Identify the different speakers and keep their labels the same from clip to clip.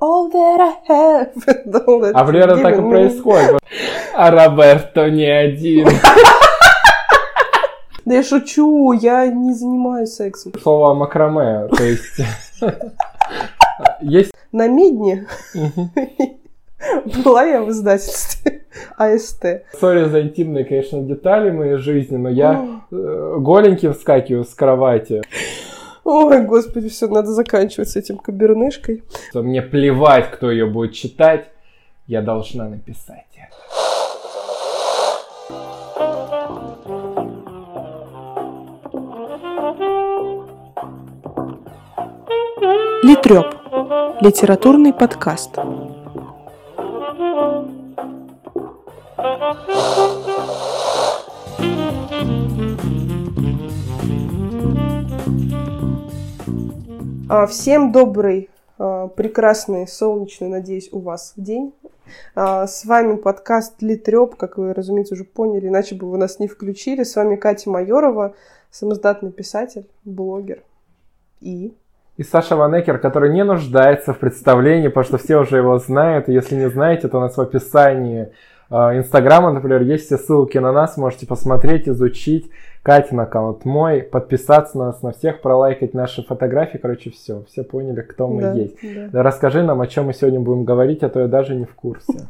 Speaker 1: All that I have. all that
Speaker 2: А примерно так и происходит. А Роберто не один.
Speaker 1: Да я шучу, я не занимаюсь сексом.
Speaker 2: Слово макраме, то есть... Есть...
Speaker 1: На Медне была я в издательстве АСТ.
Speaker 2: Сори за интимные, конечно, детали моей жизни, но я э, голеньким вскакиваю с кровати.
Speaker 1: Ой, господи, все, надо заканчивать с этим кабернышкой.
Speaker 2: что Мне плевать, кто ее будет читать, я должна написать это.
Speaker 1: Литреп. Литературный подкаст. А, Всем добрый, а, прекрасный, солнечный, надеюсь, у вас день. А, С вами подкаст Литреп, как вы, разумеется, уже поняли, иначе бы вы нас не включили. С вами Катя Майорова, самоздатный писатель, блогер и
Speaker 2: И Саша Ванекер, который не нуждается в представлении, потому что все уже его знают. Если не знаете, то у нас в описании Инстаграма, например, есть все ссылки на нас. Можете посмотреть, изучить. Катин аккаунт мой, подписаться на нас на всех, пролайкать наши фотографии. Короче, все. Все поняли, кто мы
Speaker 1: Да,
Speaker 2: есть.
Speaker 1: да.
Speaker 2: Расскажи нам, о чем мы сегодня будем говорить, а то я даже не в курсе.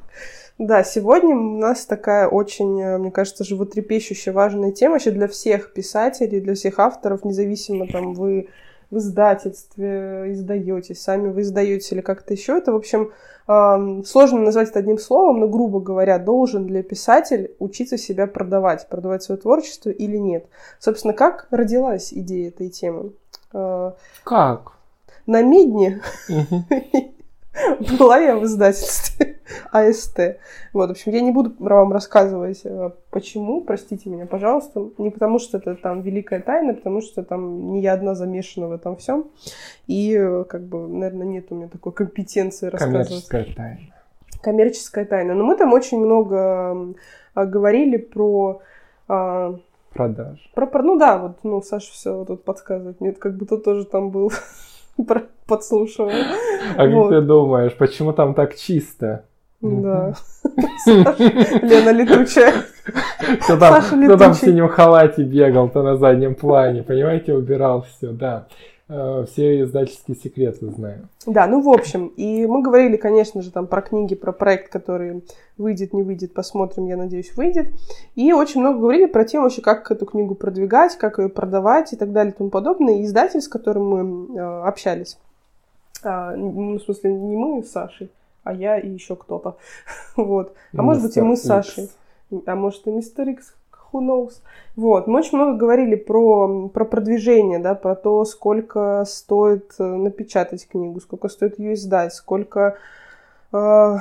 Speaker 1: Да, сегодня у нас такая очень, э, мне кажется, животрепещущая важная тема вообще для всех писателей, для всех авторов, независимо там вы в издательстве издаетесь, сами вы издаете или как-то еще. Это, в общем, сложно назвать это одним словом, но, грубо говоря, должен ли писатель учиться себя продавать, продавать свое творчество или нет. Собственно, как родилась идея этой темы? Э,
Speaker 2: Как?
Speaker 1: На Медне. была я в издательстве АСТ. Вот, в общем, я не буду вам рассказывать, э, почему, простите меня, пожалуйста. Не потому, что это там великая тайна, потому что там не я одна замешана в этом всем. И, э, как бы, наверное, нет у меня такой компетенции рассказывать.
Speaker 2: Коммерческая тайна.
Speaker 1: Коммерческая тайна. Но мы там очень много а, говорили про... а,
Speaker 2: Продаж.
Speaker 1: про, про- ну да, вот, ну, Саша все тут подсказывает. Мне как будто тоже там был подслушивал.
Speaker 2: А
Speaker 1: Вот.
Speaker 2: как ты думаешь, почему там так чисто?
Speaker 1: Да. Лена летучая.
Speaker 2: Кто там, кто там в синем халате бегал, то на заднем плане, понимаете, убирал все, да. Э, Все издательские секреты знаю.
Speaker 1: Да, ну в общем, и мы говорили, конечно же, там про книги, про проект, который выйдет, не выйдет, посмотрим, я надеюсь, выйдет. И очень много говорили про тему вообще, как эту книгу продвигать, как ее продавать и так далее и тому подобное. И издатель, с которым мы э, общались, а, ну, в смысле, не мы с Сашей, а я и еще кто-то. Вот. А может быть, и мы с Сашей. А может и мистер Икс, who knows. Вот, мы очень много говорили про, про продвижение, да, про то, сколько стоит э, напечатать книгу, сколько стоит ее издать, сколько... э,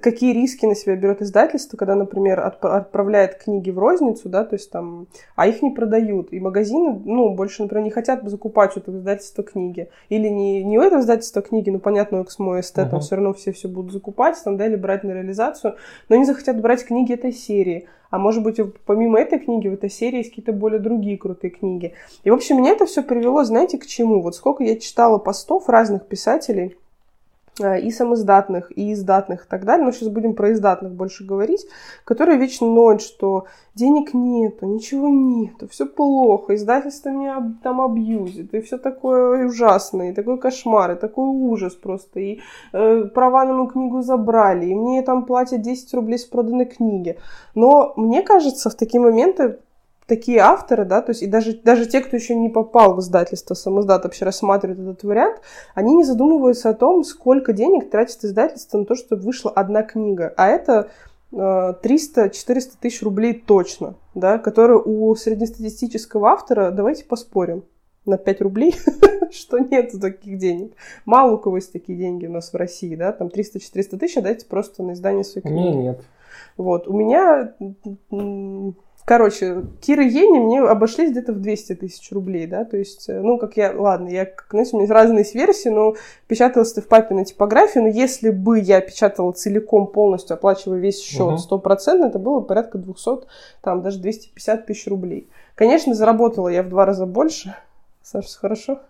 Speaker 1: какие риски на себя берет издательство, когда, например, отп- отправляет книги в розницу, да, то есть там, а их не продают. И магазины, ну, больше, например, не хотят закупать у этого издательства книги. Или не, не у этого издательства книги, ну, понятно, у Эксмо и СТ, там все равно все все будут закупать, там, да, или брать на реализацию, но они захотят брать книги этой серии. А может быть, помимо этой книги в этой серии есть какие-то более другие крутые книги. И, в общем, меня это все привело, знаете, к чему? Вот сколько я читала постов разных писателей, и самоиздатных, и издатных и так далее. Но сейчас будем про издатных больше говорить, которые вечно ноют, что денег нету, ничего нету, все плохо, издательство меня там абьюзит, и все такое ужасное, и такой кошмар, и такой ужас просто, и э, права на мою книгу забрали, и мне там платят 10 рублей с проданной книги. Но мне кажется, в такие моменты такие авторы, да, то есть и даже, даже те, кто еще не попал в издательство, самоиздат вообще рассматривают этот вариант, они не задумываются о том, сколько денег тратит издательство на то, чтобы вышла одна книга. А это э, 300-400 тысяч рублей точно, да, которые у среднестатистического автора, давайте поспорим, на 5 рублей, что нет таких денег. Мало у кого есть такие деньги у нас в России, да, там 300-400 тысяч отдайте просто на издание своей
Speaker 2: У
Speaker 1: книги.
Speaker 2: меня нет.
Speaker 1: Вот, у меня, короче, Кира Ени мне обошлись где-то в 200 тысяч рублей, да, то есть, э, ну, как я, ладно, я, знаете, у меня разные есть версии, но печаталась ты в папиной типографии, но если бы я печатала целиком, полностью, оплачивая весь счет стопроцентно, это было порядка 200, там, даже 250 тысяч рублей. Конечно, заработала я в два раза больше. Саша, хорошо?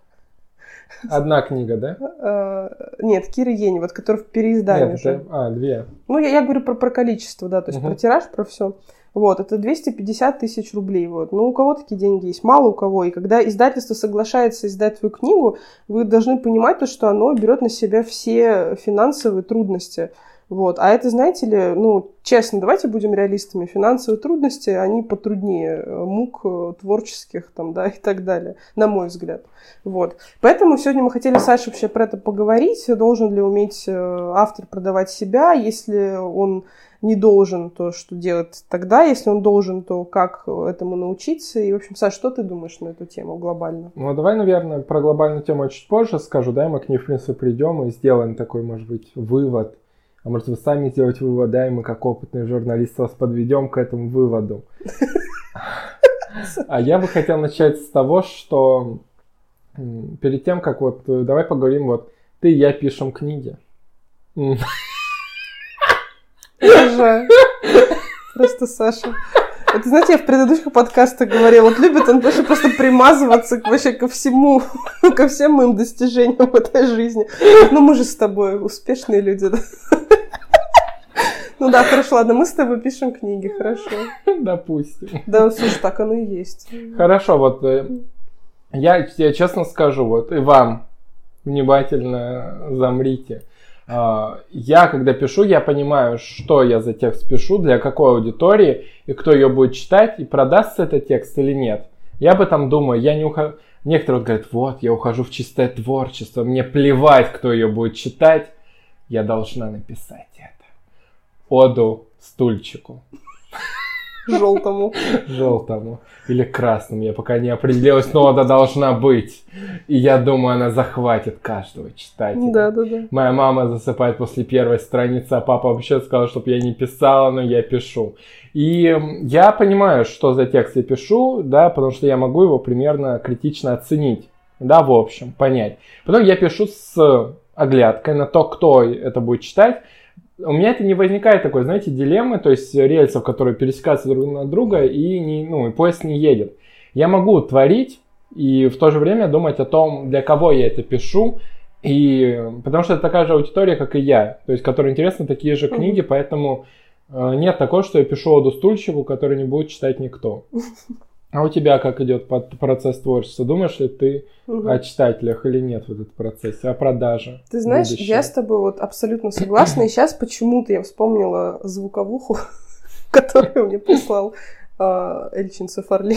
Speaker 2: Одна книга, да?
Speaker 1: Э, Нет, Кира Ени, вот который в переиздании
Speaker 2: Нет, это... А, две.
Speaker 1: Ну, я, я говорю про, про количество, да, то есть
Speaker 2: Мгм.
Speaker 1: про тираж, про все. Вот, это 250 тысяч рублей. Вот. Ну, у кого такие деньги есть? Мало у кого. И когда издательство соглашается издать твою книгу, вы должны понимать то, что оно берет на себя все финансовые трудности. Вот. А это, знаете ли, ну, честно, давайте будем реалистами. Финансовые трудности, они потруднее э, мук э, творческих там, да, и так далее, на мой взгляд. Вот. Поэтому сегодня мы хотели с Сашей вообще про это поговорить. Должен ли уметь э, автор продавать себя? Если он не должен, то что делать тогда? Если он должен, то как этому научиться? И, в общем, Саш, что ты думаешь на эту тему глобально?
Speaker 2: Ну, давай, наверное, про глобальную тему чуть позже скажу, да, и мы к ней, в принципе, придем и сделаем такой, может быть, вывод. А может, вы сами сделаете вывод, да, и мы, как опытные журналисты, вас подведем к этому выводу. А я бы хотел начать с того, что перед тем, как вот, э, давай поговорим, вот, ты и я пишем книги.
Speaker 1: Просто Саша. Это, знаете, я в предыдущих подкастах говорила, вот любит он вообще просто примазываться вообще ко всему, ко всем моим достижениям в этой жизни. Ну, мы же с тобой успешные люди, да? Ну да, хорошо, ладно, мы с тобой пишем книги, хорошо.
Speaker 2: Допустим.
Speaker 1: Да, слушай, так оно и есть.
Speaker 2: Хорошо, вот э, я тебе честно скажу, вот и вам внимательно замрите. А, Я, когда пишу, я понимаю, что я за текст пишу, для какой аудитории, и кто ее будет читать, и продастся этот текст или нет. Я об этом думаю, я не ухожу... Некоторые вот говорят, вот, я ухожу в чистое творчество, мне плевать, кто ее будет читать, я должна написать это. Оду стульчику
Speaker 1: Желтому.
Speaker 2: желтому или красному. Я пока не определилась, но она должна быть. И я думаю, она захватит каждого читателя.
Speaker 1: Да, да, да.
Speaker 2: Моя мама засыпает после первой страницы, а папа вообще сказал, чтобы я не писала, но я пишу. И я понимаю, что за текст я пишу, да, потому что я могу его примерно критично оценить, да, в общем, понять. Потом я пишу с оглядкой на то, кто это будет читать. У меня это не возникает такой, знаете, дилеммы, то есть рельсов, которые пересекаются друг на друга, и, не, ну, и поезд не едет. Я могу творить и в то же время думать о том, для кого я это пишу, и потому что это такая же аудитория, как и я, то есть, которой интересны такие же книги, поэтому э, нет такого, что я пишу оду стульчику, который не будет читать никто. А у тебя как идет процесс творчества? Думаешь ли ты
Speaker 1: Мгм.
Speaker 2: о читателях или нет в этот процессе, о продаже?
Speaker 1: Ты знаешь,
Speaker 2: будущего?
Speaker 1: я с тобой вот абсолютно согласна. И сейчас почему-то я вспомнила звуковуху, которую мне прислал а, Эльчин Сафарли.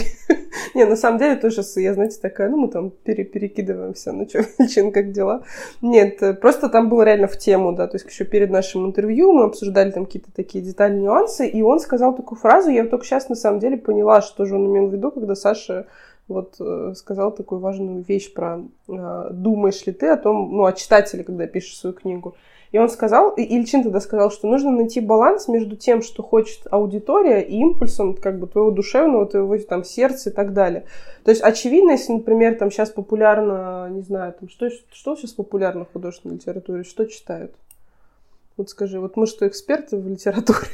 Speaker 1: Не, на самом деле тоже я, знаете, такая, ну мы там пере- перекидываемся, ну что, Эльчин, как дела? Нет, э, просто там было реально в тему, да, то есть еще перед нашим интервью мы обсуждали там какие-то такие детальные нюансы, и он сказал такую фразу, я только сейчас на самом деле поняла, что же он имел в виду, когда Саша вот э, сказал такую важную вещь про э, думаешь ли ты о том, ну, о читателе, когда пишешь свою книгу. И он сказал, и Ильчин тогда сказал, что нужно найти баланс между тем, что хочет аудитория, и импульсом как бы твоего душевного, твоего там сердца и так далее. То есть очевидно, если, например, там сейчас популярно, не знаю, там что, что сейчас популярно в художественной литературе, что читают? Вот скажи, вот мы что, эксперты в литературе?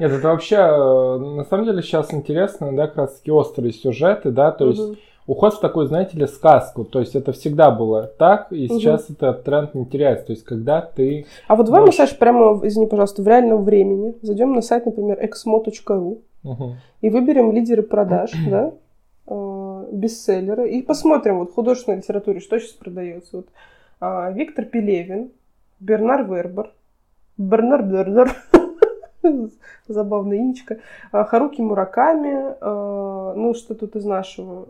Speaker 2: Нет, это вообще, э, на самом деле, сейчас интересно, да, как раз таки острые сюжеты, да, то есть
Speaker 1: Мгм.
Speaker 2: Уход в такую, знаете ли, сказку, то есть это всегда было так, и сейчас этот тренд не теряется, то есть когда ты...
Speaker 1: А вот давай мы,
Speaker 2: Можешь-
Speaker 1: Саша, прямо, извини, пожалуйста, в реальном времени зайдем на сайт, например, exmo.ru,
Speaker 2: Мгм.
Speaker 1: и выберем лидеры продаж, да, э, бестселлеры, и посмотрим вот в художественной литературе, что сейчас продается. Вот, а, Виктор Пелевин, Бернар Вербер, Бернар Бернер, забавное имечко, а, Харуки Мураками, э, ну, что тут из нашего,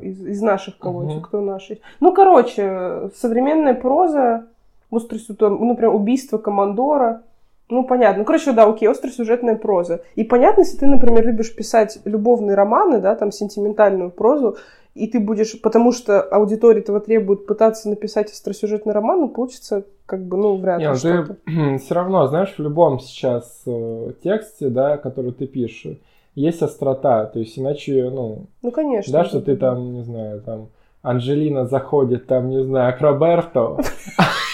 Speaker 1: э, из, из наших кого
Speaker 2: Мгм.
Speaker 1: еще, кто наши. Ну, короче, современная проза, ну, например, убийство командора, ну, понятно. Ну, короче, да, окей, остросюжетная проза. И понятно, если ты, например, любишь писать любовные романы, да, там, сентиментальную прозу, и ты будешь, потому что аудитория этого требует, пытаться написать остросюжетный роман, ну, получится, как бы, ну, вряд ли
Speaker 2: Не, ну
Speaker 1: что-то.
Speaker 2: ты все равно, знаешь, в любом сейчас э, тексте, да, который ты пишешь, есть острота, то есть иначе, ну,
Speaker 1: Ну, конечно.
Speaker 2: да, что ты там, не знаю, там, Анжелина заходит, там, не знаю, к Роберто,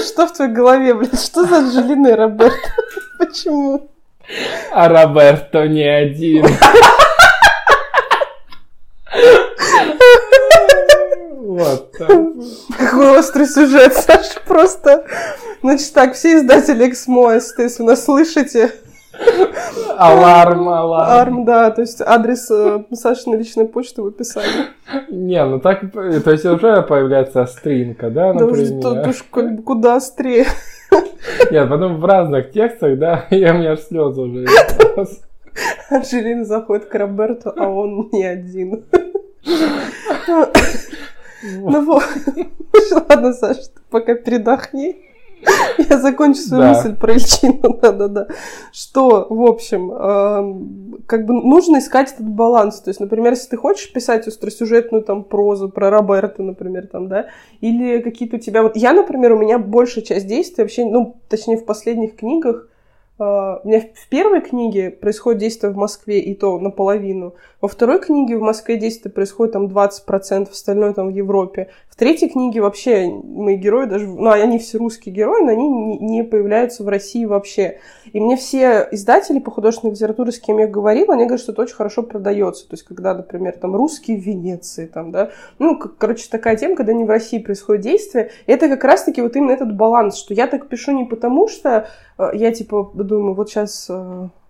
Speaker 1: Что в твоей голове, блядь? Что за Анджелина и Роберто? Почему?
Speaker 2: а Роберто не один. Вот.
Speaker 1: Какой острый сюжет, Саша, просто. Значит так, все издатели Эксмоэс, если нас слышите,
Speaker 2: Аларм, аларм.
Speaker 1: Арм, да, то есть адрес э, Сашиной личной почты в описании.
Speaker 2: Не, ну так, то есть уже появляется остринка, да,
Speaker 1: Да уж,
Speaker 2: например.
Speaker 1: тут уж куда острее.
Speaker 2: Нет, потом в разных текстах, да, я, у меня аж слезы уже.
Speaker 1: Анжелина заходит к Роберту, а он не один. Ну вот. Ладно, Саша, ты пока передохни. Я закончу свою
Speaker 2: Да.
Speaker 1: мысль про личину. Да-да-да. Что, в общем, эм, как бы нужно искать этот баланс. То есть, например, если ты хочешь писать остросюжетную там прозу про Роберта, например, там, да, или какие-то у тебя... Вот я, например, у меня большая часть действий вообще, ну, точнее, в последних книгах, э, у меня в- первой книге происходит действие в Москве, и то наполовину. Во второй книге в Москве действие происходит там 20%, остальное там в Европе. В третьей книге вообще мои герои даже, ну, они все русские герои, но они не- появляются в России вообще. И мне все издатели по художественной литературе, с кем я говорила, они говорят, что это очень хорошо продается. То есть, когда, например, там русские в Венеции, там, да, ну, короче, такая тема, когда не в России происходит действие. И это как раз-таки вот именно этот баланс, что я так пишу не потому, что э, я, типа, думаю, вот сейчас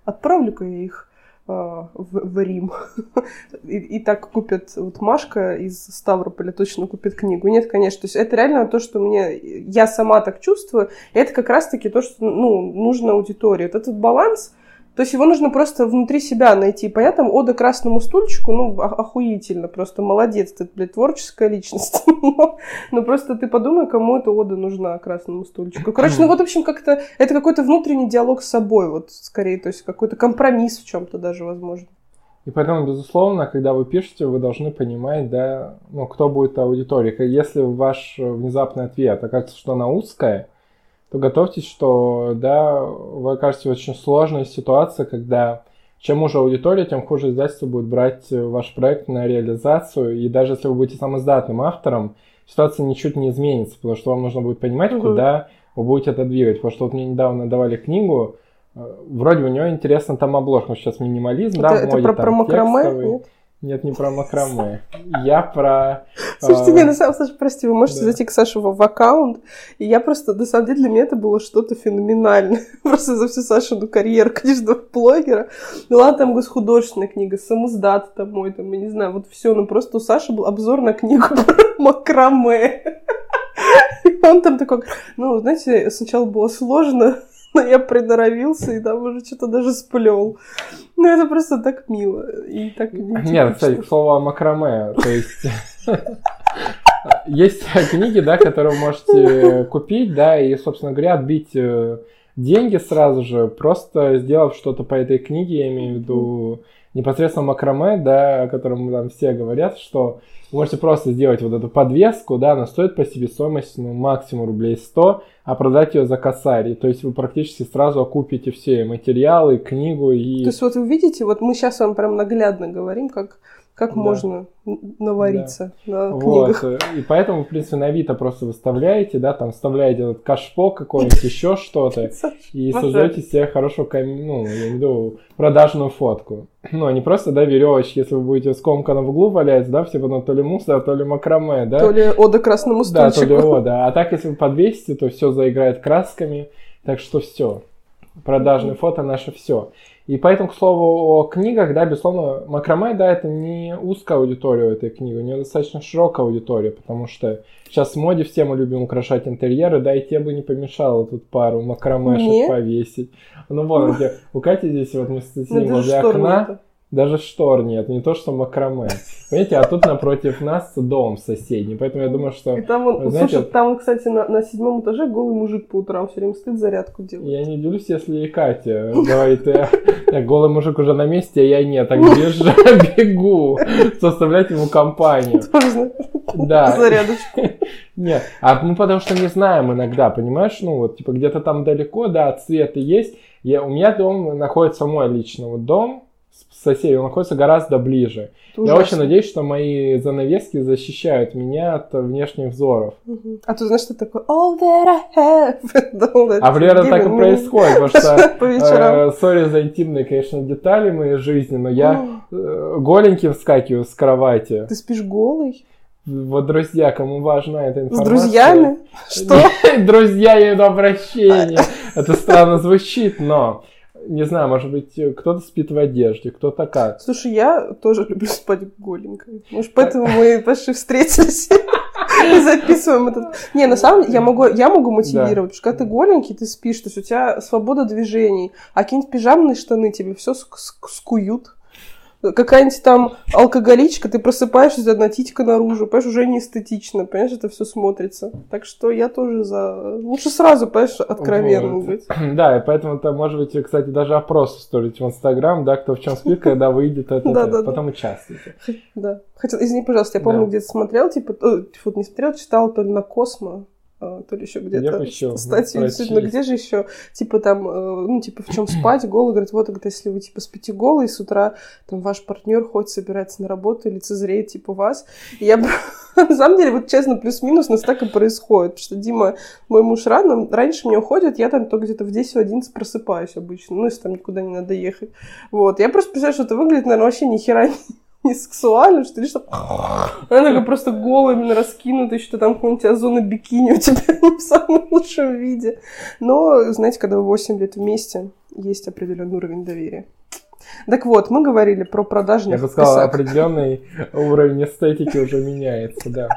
Speaker 1: отправлю-ка я их э, в, в Рим. И, и так купят, вот Машка из Ставрополя точно купит книгу. Нет, конечно, то есть это реально то, что мне, я сама так чувствую, и это как раз-таки то, что, ну, нужно аудитории. Вот этот баланс, то есть его нужно просто внутри себя найти. Понятно, ода красному стульчику, ну, охуительно, просто молодец, ты, блядь, творческая личность. Но, но просто ты подумай, кому эта ода нужна, красному стульчику. Короче, ну вот, в общем, как-то, это какой-то внутренний диалог с собой, вот, скорее, то есть какой-то компромисс в чем-то даже, возможно.
Speaker 2: И поэтому, безусловно, когда вы пишете, вы должны понимать, да, ну, кто будет аудитория. Если ваш внезапный ответ окажется, что она узкая, то готовьтесь, что, да, вы окажетесь в очень сложной ситуации, когда чем уже аудитория, тем хуже издательство будет брать ваш проект на реализацию. И даже если вы будете самоздатным автором, ситуация ничуть не изменится, потому что вам нужно будет понимать,
Speaker 1: Мгм.
Speaker 2: куда вы будете это двигать. Потому что вот мне недавно давали книгу, э, вроде у нее интересно там обложка, ну, сейчас минимализм, да,
Speaker 1: это
Speaker 2: в
Speaker 1: это
Speaker 2: моде
Speaker 1: про,
Speaker 2: там
Speaker 1: про макраме?
Speaker 2: текстовый.
Speaker 1: Нет?
Speaker 2: Нет, не про макраме. Я про...
Speaker 1: Слушайте,
Speaker 2: э,
Speaker 1: не, на самом деле, прости, вы можете
Speaker 2: да.
Speaker 1: зайти к Саше в, аккаунт, и я просто, на самом деле, для меня это было что-то феноменальное. Просто за всю Сашину карьеру, конечно, блогера. Ну ладно, там госхудожественная книга, самоздат там мой, там, я не знаю, вот все, ну просто у Саши был обзор на книгу про макраме. И он там такой, ну, знаете, сначала было сложно, но я приноровился, и там уже что-то даже сплел. Ну, это просто так мило. И так
Speaker 2: Нет, кстати, к слову о макраме, то есть... Есть книги, да, которые вы можете купить, да, и, собственно говоря, отбить э, деньги сразу же, просто сделав что-то по этой книге, я имею в виду непосредственно макраме, да, о котором там все говорят, что вы можете просто сделать вот эту подвеску, да, она стоит по себестоимости, ну, максимум рублей 100, а продать ее за косарь. То есть вы практически сразу окупите все материалы, книгу и...
Speaker 1: То есть вот вы видите, вот мы сейчас вам прям наглядно говорим, как, как
Speaker 2: Да.
Speaker 1: можно навариться на
Speaker 2: Вот,
Speaker 1: книгах.
Speaker 2: э, и поэтому, в принципе, на Авито просто выставляете, да, там вставляете этот кашпо какой-нибудь, еще что-то, и создаете себе хорошую, ну, я имею в виду, продажную фотку. Ну, а не просто, да, веревочки, если вы будете скомканно в углу валять, да, все потом то ли мусор, то ли макраме, да.
Speaker 1: То ли ода красному
Speaker 2: Да, то ли
Speaker 1: стульчику.
Speaker 2: о, да. А так, если вы подвесите, то все заиграет красками. Так что все. Продажные фото наше все. И поэтому, к слову, о книгах, да, безусловно, макраме, да, это не узкая аудитория у этой книги, у нее достаточно широкая аудитория, потому что сейчас в моде все мы любим украшать интерьеры, да, и тебе бы не помешало тут пару макрамешек повесить. Ну, вон, где, у Кати здесь вот мы
Speaker 1: Ну,
Speaker 2: сидим
Speaker 1: даже
Speaker 2: возле окна. Даже штор нет, не то что макраме. Понимаете, а тут напротив нас дом соседний, поэтому я думаю, что
Speaker 1: И там он,
Speaker 2: знаете,
Speaker 1: слушай, там, кстати, на, на седьмом этаже голый мужик по утрам все время стоит, зарядку делает.
Speaker 2: Я не делюсь, если и Катя говорит, «Э, так, голый мужик уже на месте, а я нет, так бежу, бегу, составлять ему компанию.
Speaker 1: Тоже
Speaker 2: Да.
Speaker 1: зарядочку.
Speaker 2: Нет, а мы потому что не знаем иногда, понимаешь, ну вот, типа где-то там далеко, да, цветы есть. Я, у меня дом находится мой лично, вот дом соседей, он находится гораздо ближе.
Speaker 1: Это
Speaker 2: Я
Speaker 1: ужасно.
Speaker 2: очень надеюсь, что мои занавески защищают меня от внешних взоров.
Speaker 1: Мгм. А ты знаешь, что такое all that I have? All that
Speaker 2: А примерно так и происходит, потому что. Э, Сори за интимные, конечно, детали моей жизни, но я э, голеньким вскакиваю с кровати.
Speaker 1: Ты спишь голый?
Speaker 2: Вот, друзья, кому важна эта
Speaker 1: С
Speaker 2: информация.
Speaker 1: друзьями? Что?
Speaker 2: Друзья, я иду обращение. Это странно звучит, но... Не знаю, может быть, кто-то спит в одежде, кто-то как.
Speaker 1: Слушай, я тоже люблю спать голенькой. Может, поэтому мы пошли встретились и записываем этот... Не, на самом деле, я могу, я могу мотивировать, потому что когда ты голенький, ты спишь, то есть у тебя свобода движений, а какие-нибудь пижамные штаны тебе все скуют. Какая-нибудь там алкоголичка, ты просыпаешься, одна титька наружу, понимаешь, уже не эстетично, понимаешь, это все смотрится. Так что я тоже за... Лучше сразу, понимаешь, откровенным
Speaker 2: Вот.
Speaker 1: быть.
Speaker 2: Да, и поэтому это может быть, кстати, даже опрос устроить в Инстаграм, да, кто в чем спит, когда выйдет это,
Speaker 1: Да-да-да.
Speaker 2: потом участвуйте.
Speaker 1: Да. Хотя, извини, пожалуйста, я помню, где-то смотрел, типа, э, тьфу, не смотрел, читал то ли на Космо, то ли еще где-то
Speaker 2: ещё
Speaker 1: статью. Действительно, где же еще, типа там, э, ну, типа, в чем спать, голый, говорит, вот, говорит, если вы, типа, спите голый, с утра там ваш партнер ходит, собирается на работу, лицезреет, типа, вас. И я, на самом деле, вот честно, плюс-минус у нас так и происходит, потому что Дима, мой муж рано, раньше мне уходит, я там только где-то в 10-11 просыпаюсь обычно, ну, если там никуда не надо ехать. Вот, я просто представляю, что это выглядит, наверное, вообще ни хера не не сексуально, что ли, что она такая просто голая, именно раскинутая, что там какой-нибудь озона бикини у тебя не в самом лучшем виде. Но, знаете, когда вы 8 лет вместе, есть определенный уровень доверия. Так вот, мы говорили про
Speaker 2: Я
Speaker 1: продажных
Speaker 2: бы сказал,
Speaker 1: писак.
Speaker 2: определенный уровень эстетики уже меняется, да.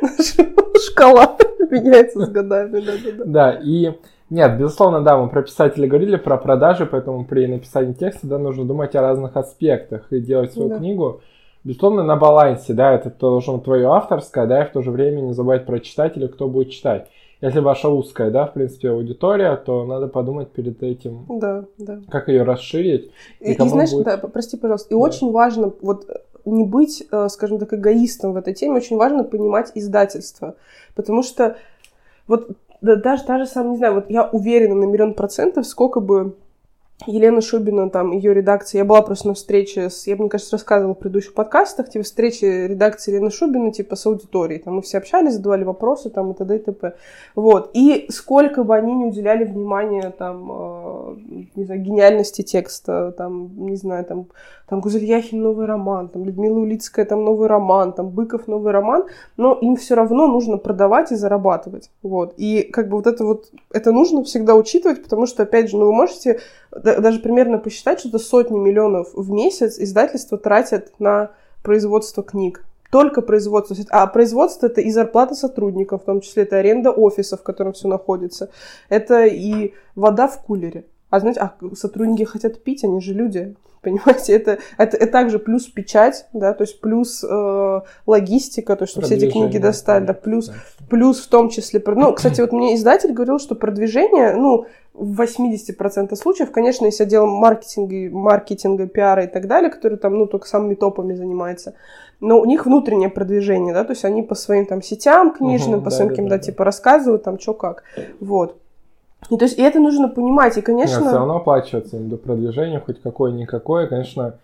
Speaker 1: Наша шкала меняется с годами, да-да-да.
Speaker 2: Да, и нет, безусловно, да, мы про писателей говорили, про продажи, поэтому при написании текста, да, нужно думать о разных аспектах и делать свою
Speaker 1: Да.
Speaker 2: книгу. Безусловно, на балансе, да, это должно твое авторское, да, и в то же время не забывать про читателя, кто будет читать. Если ваша узкая, да, в принципе, аудитория, то надо подумать перед этим,
Speaker 1: Да, да.
Speaker 2: как ее расширить.
Speaker 1: И,
Speaker 2: кому
Speaker 1: и знаешь,
Speaker 2: будет-
Speaker 1: да, прости, пожалуйста, и
Speaker 2: Да.
Speaker 1: очень важно вот э, не быть, э, скажем так, эгоистом в этой теме, очень важно понимать издательство, потому что вот да, даже, даже сам, не знаю, вот я уверена на миллион процентов, сколько бы Елена Шубина, там, ее редакция, я была просто на встрече с, я, мне кажется, рассказывала в предыдущих подкастах, типа, встречи редакции Елены Шубина, типа, с аудиторией, там, мы все общались, задавали вопросы, там, и т.д. и т.п. Вот, и сколько бы они не уделяли внимания, там, э, не знаю, гениальности текста, там, не знаю, там, там, Гузель Яхин новый роман, там, Людмила Улицкая, там, новый роман, там, Быков новый роман, но им все равно нужно продавать и зарабатывать, вот, и, как бы, вот это вот, это нужно всегда учитывать, потому что, опять же, ну, вы можете да- даже примерно посчитать, что это сотни миллионов в месяц издательства тратят на производство книг. Только производство. А производство это и зарплата сотрудников, в том числе это аренда офиса, в котором все находится. Это и вода в кулере. А знаете, а сотрудники хотят пить, они же люди. Понимаете, это, это, это также плюс печать, да, то есть плюс э, логистика, то, что все эти книги достали, да, плюс
Speaker 2: да.
Speaker 1: Плюс в том числе... Ну, кстати, вот мне издатель говорил, что продвижение, ну, в 80% случаев, конечно, есть отдел маркетинга, маркетинга, пиара и так далее, который там, ну, только самыми топами занимается. Но у них внутреннее продвижение, да, то есть они по своим там сетям книжным,
Speaker 2: Мгм,
Speaker 1: по своим каким-то,
Speaker 2: да-да-да-да.
Speaker 1: типа, рассказывают там, что как. Вот. И то есть и это нужно понимать. И,
Speaker 2: Нет,
Speaker 1: конечно...
Speaker 2: все равно оплачивается до продвижения, хоть какое-никакое. Конечно,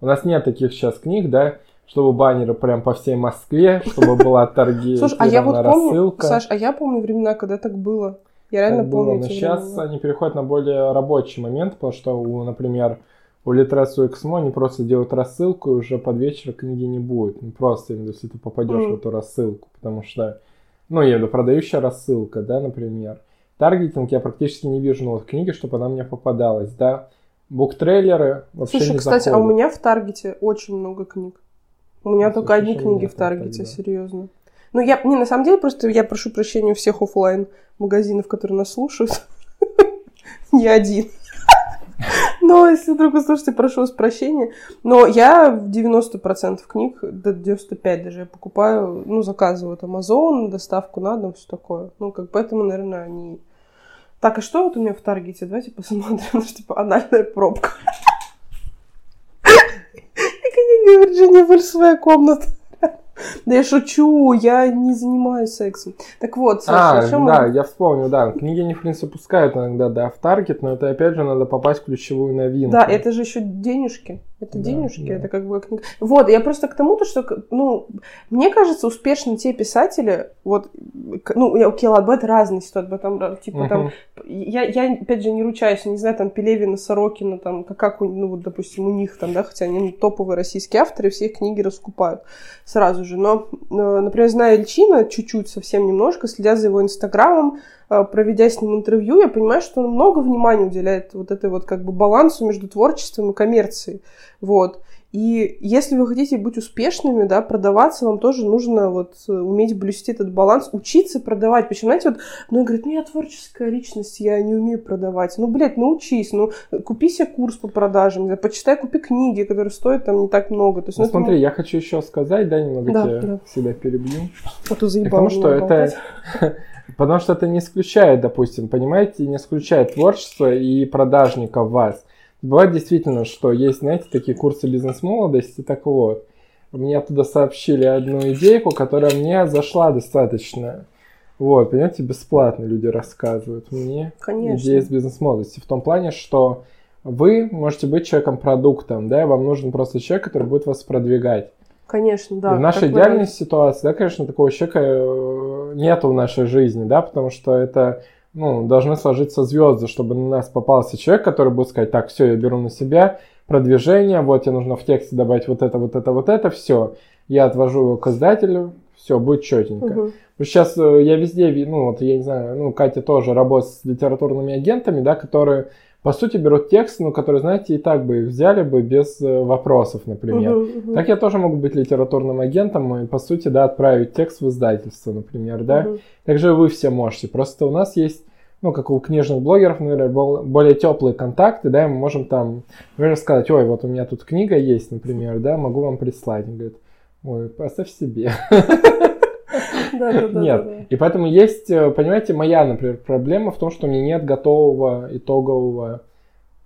Speaker 2: у нас нет таких сейчас книг, да, чтобы баннеры прям по всей Москве, чтобы была торги,
Speaker 1: Слушай, а я вот помню. Саш, а я помню времена, когда так было. Я реально
Speaker 2: Так было.
Speaker 1: помню
Speaker 2: Но сейчас
Speaker 1: времена.
Speaker 2: они переходят на более рабочий момент, потому что, у, например, у Литресу Эксмо они просто делают рассылку, и уже под вечер книги не будет. Ну, просто, если ты попадешь в эту рассылку, потому что, ну, я имею в виду продающая рассылка, да, например. Таргетинг я практически не вижу на вот книге, чтобы она мне попадалась, да. Буктрейлеры вообще
Speaker 1: Слушай,
Speaker 2: не
Speaker 1: кстати, а у
Speaker 2: заходят.
Speaker 1: меня в Таргете очень много книг. У меня
Speaker 2: Ну,
Speaker 1: только одни книги в Таргете,
Speaker 2: тогда.
Speaker 1: серьезно. Ну, я, не, на самом деле, просто я прошу прощения у всех оффлайн магазинов, которые нас слушают. Не один. Но если вдруг вы слушаете, прошу вас прощения. Но я в 90% книг, до 95% даже, я покупаю, ну, заказываю от Amazon, доставку на дом, все такое. Ну, как поэтому, наверное, они... Так, а что вот у меня в Таргете? Давайте посмотрим. Ну, типа, анальная пробка. Книга Вирджиния Вульф «Своя комната». Да я шучу, я не занимаюсь сексом. Так вот, Саша,
Speaker 2: А,
Speaker 1: чем
Speaker 2: да,
Speaker 1: мы-
Speaker 2: я вспомнил, да. Книги они, в принципе, пускают иногда, да, в таргет, но это, опять же, надо попасть в ключевую новинку.
Speaker 1: Да, это же еще денежки. Это да, денежки, да. это как бы книга. Вот, я просто к тому, то, что, ну, мне кажется, успешны те писатели, вот, ну, окей, ладно, бывают разные ситуации, там, типа, uh-huh. там, я, я, опять же, не ручаюсь, не знаю, там, Пелевина, Сорокина, там, как, как у, ну, вот, допустим, у них, там, да, хотя они топовые российские авторы, все их книги раскупают сразу же, но, э, например, зная Ильчина чуть-чуть, совсем немножко, следя за его инстаграмом, проведя с ним интервью, я понимаю, что он много внимания уделяет вот этой вот, как бы, балансу между творчеством и коммерцией. Вот. И если вы хотите быть успешными, да, продаваться, вам тоже нужно вот уметь блюсти этот баланс, учиться продавать. Почему, знаете, вот, ну, говорит, ну, я творческая личность, я не умею продавать. Ну, блядь, научись, ну, купи себе курс по продажам, да, почитай, купи книги, которые стоят там не так много. То есть,
Speaker 2: ну, ну смотри, это... я хочу еще сказать, да, немного да, тебя да. себя перебью.
Speaker 1: А то заебал
Speaker 2: Потому что это... Потому что это не исключает, допустим, понимаете, не исключает творчество и продажника в вас. Бывает действительно, что есть, знаете, такие курсы бизнес-молодости, так вот. Мне оттуда сообщили одну идейку, которая мне зашла достаточно. Вот, понимаете, бесплатно люди рассказывают мне
Speaker 1: Конечно.
Speaker 2: идеи из бизнес-молодости. В том плане, что вы можете быть человеком-продуктом, да, вам нужен просто человек, который будет вас продвигать.
Speaker 1: Конечно, да.
Speaker 2: И в нашей идеальной вы... ситуации, да, конечно, такого человека э, нету в нашей жизни, да, потому что это ну, должны сложиться звезды, чтобы на нас попался человек, который будет сказать, так, все, я беру на себя продвижение, вот тебе нужно в тексте добавить вот это, вот это, вот это, все. Я отвожу его к издателю, все, будет четенько. Угу. Сейчас э, я везде, ну, вот я не знаю, ну, Катя тоже работает с литературными агентами, да, которые по сути берут текст, ну, который, знаете, и так бы взяли бы без э, вопросов, например. Uh-huh, uh-huh. Так я тоже могу быть литературным агентом и, по сути, да, отправить текст в издательство, например, да. Uh-huh. Также вы все можете. Просто у нас есть ну, как у книжных блогеров, наверное, более теплые контакты, да, и мы можем там, например, сказать, ой, вот у меня тут книга есть, например, да, могу вам прислать. Он говорит, ой, поставь себе. Нет. И поэтому есть, э, понимаете, моя, например, проблема в том, что у меня нет готового итогового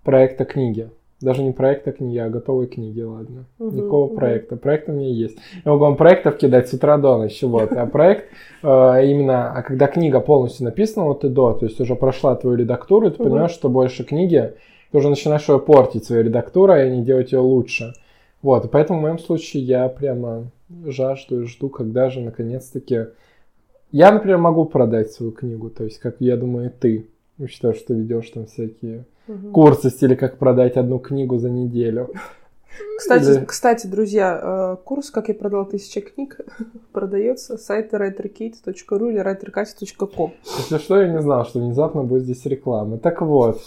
Speaker 2: проекта книги. Даже не проекта книги, а готовой книги, ладно. Угу, Никакого угу. проекта. Проект у меня есть. Я могу вам проектов кидать с утра до ночи, вот. А проект э, именно, а когда книга полностью написана вот и до, то есть уже прошла твою редактуру, ты угу. понимаешь, что больше книги, ты уже начинаешь ее портить, свою редактуру, и не делать ее лучше. Вот, и поэтому в моем случае я прямо жажду и жду, когда же наконец-таки... Я, например, могу продать свою книгу, то есть, как я думаю, ты. Считаю, что ведешь там всякие угу. курсы в стиле «Как продать одну книгу за неделю».
Speaker 1: Кстати, Или... кстати, друзья, э, курс «Как я продал тысячи книг» продается с сайта writerkate.ru или writerkate.com.
Speaker 2: Если что, я не знал, что внезапно будет здесь реклама. Так вот,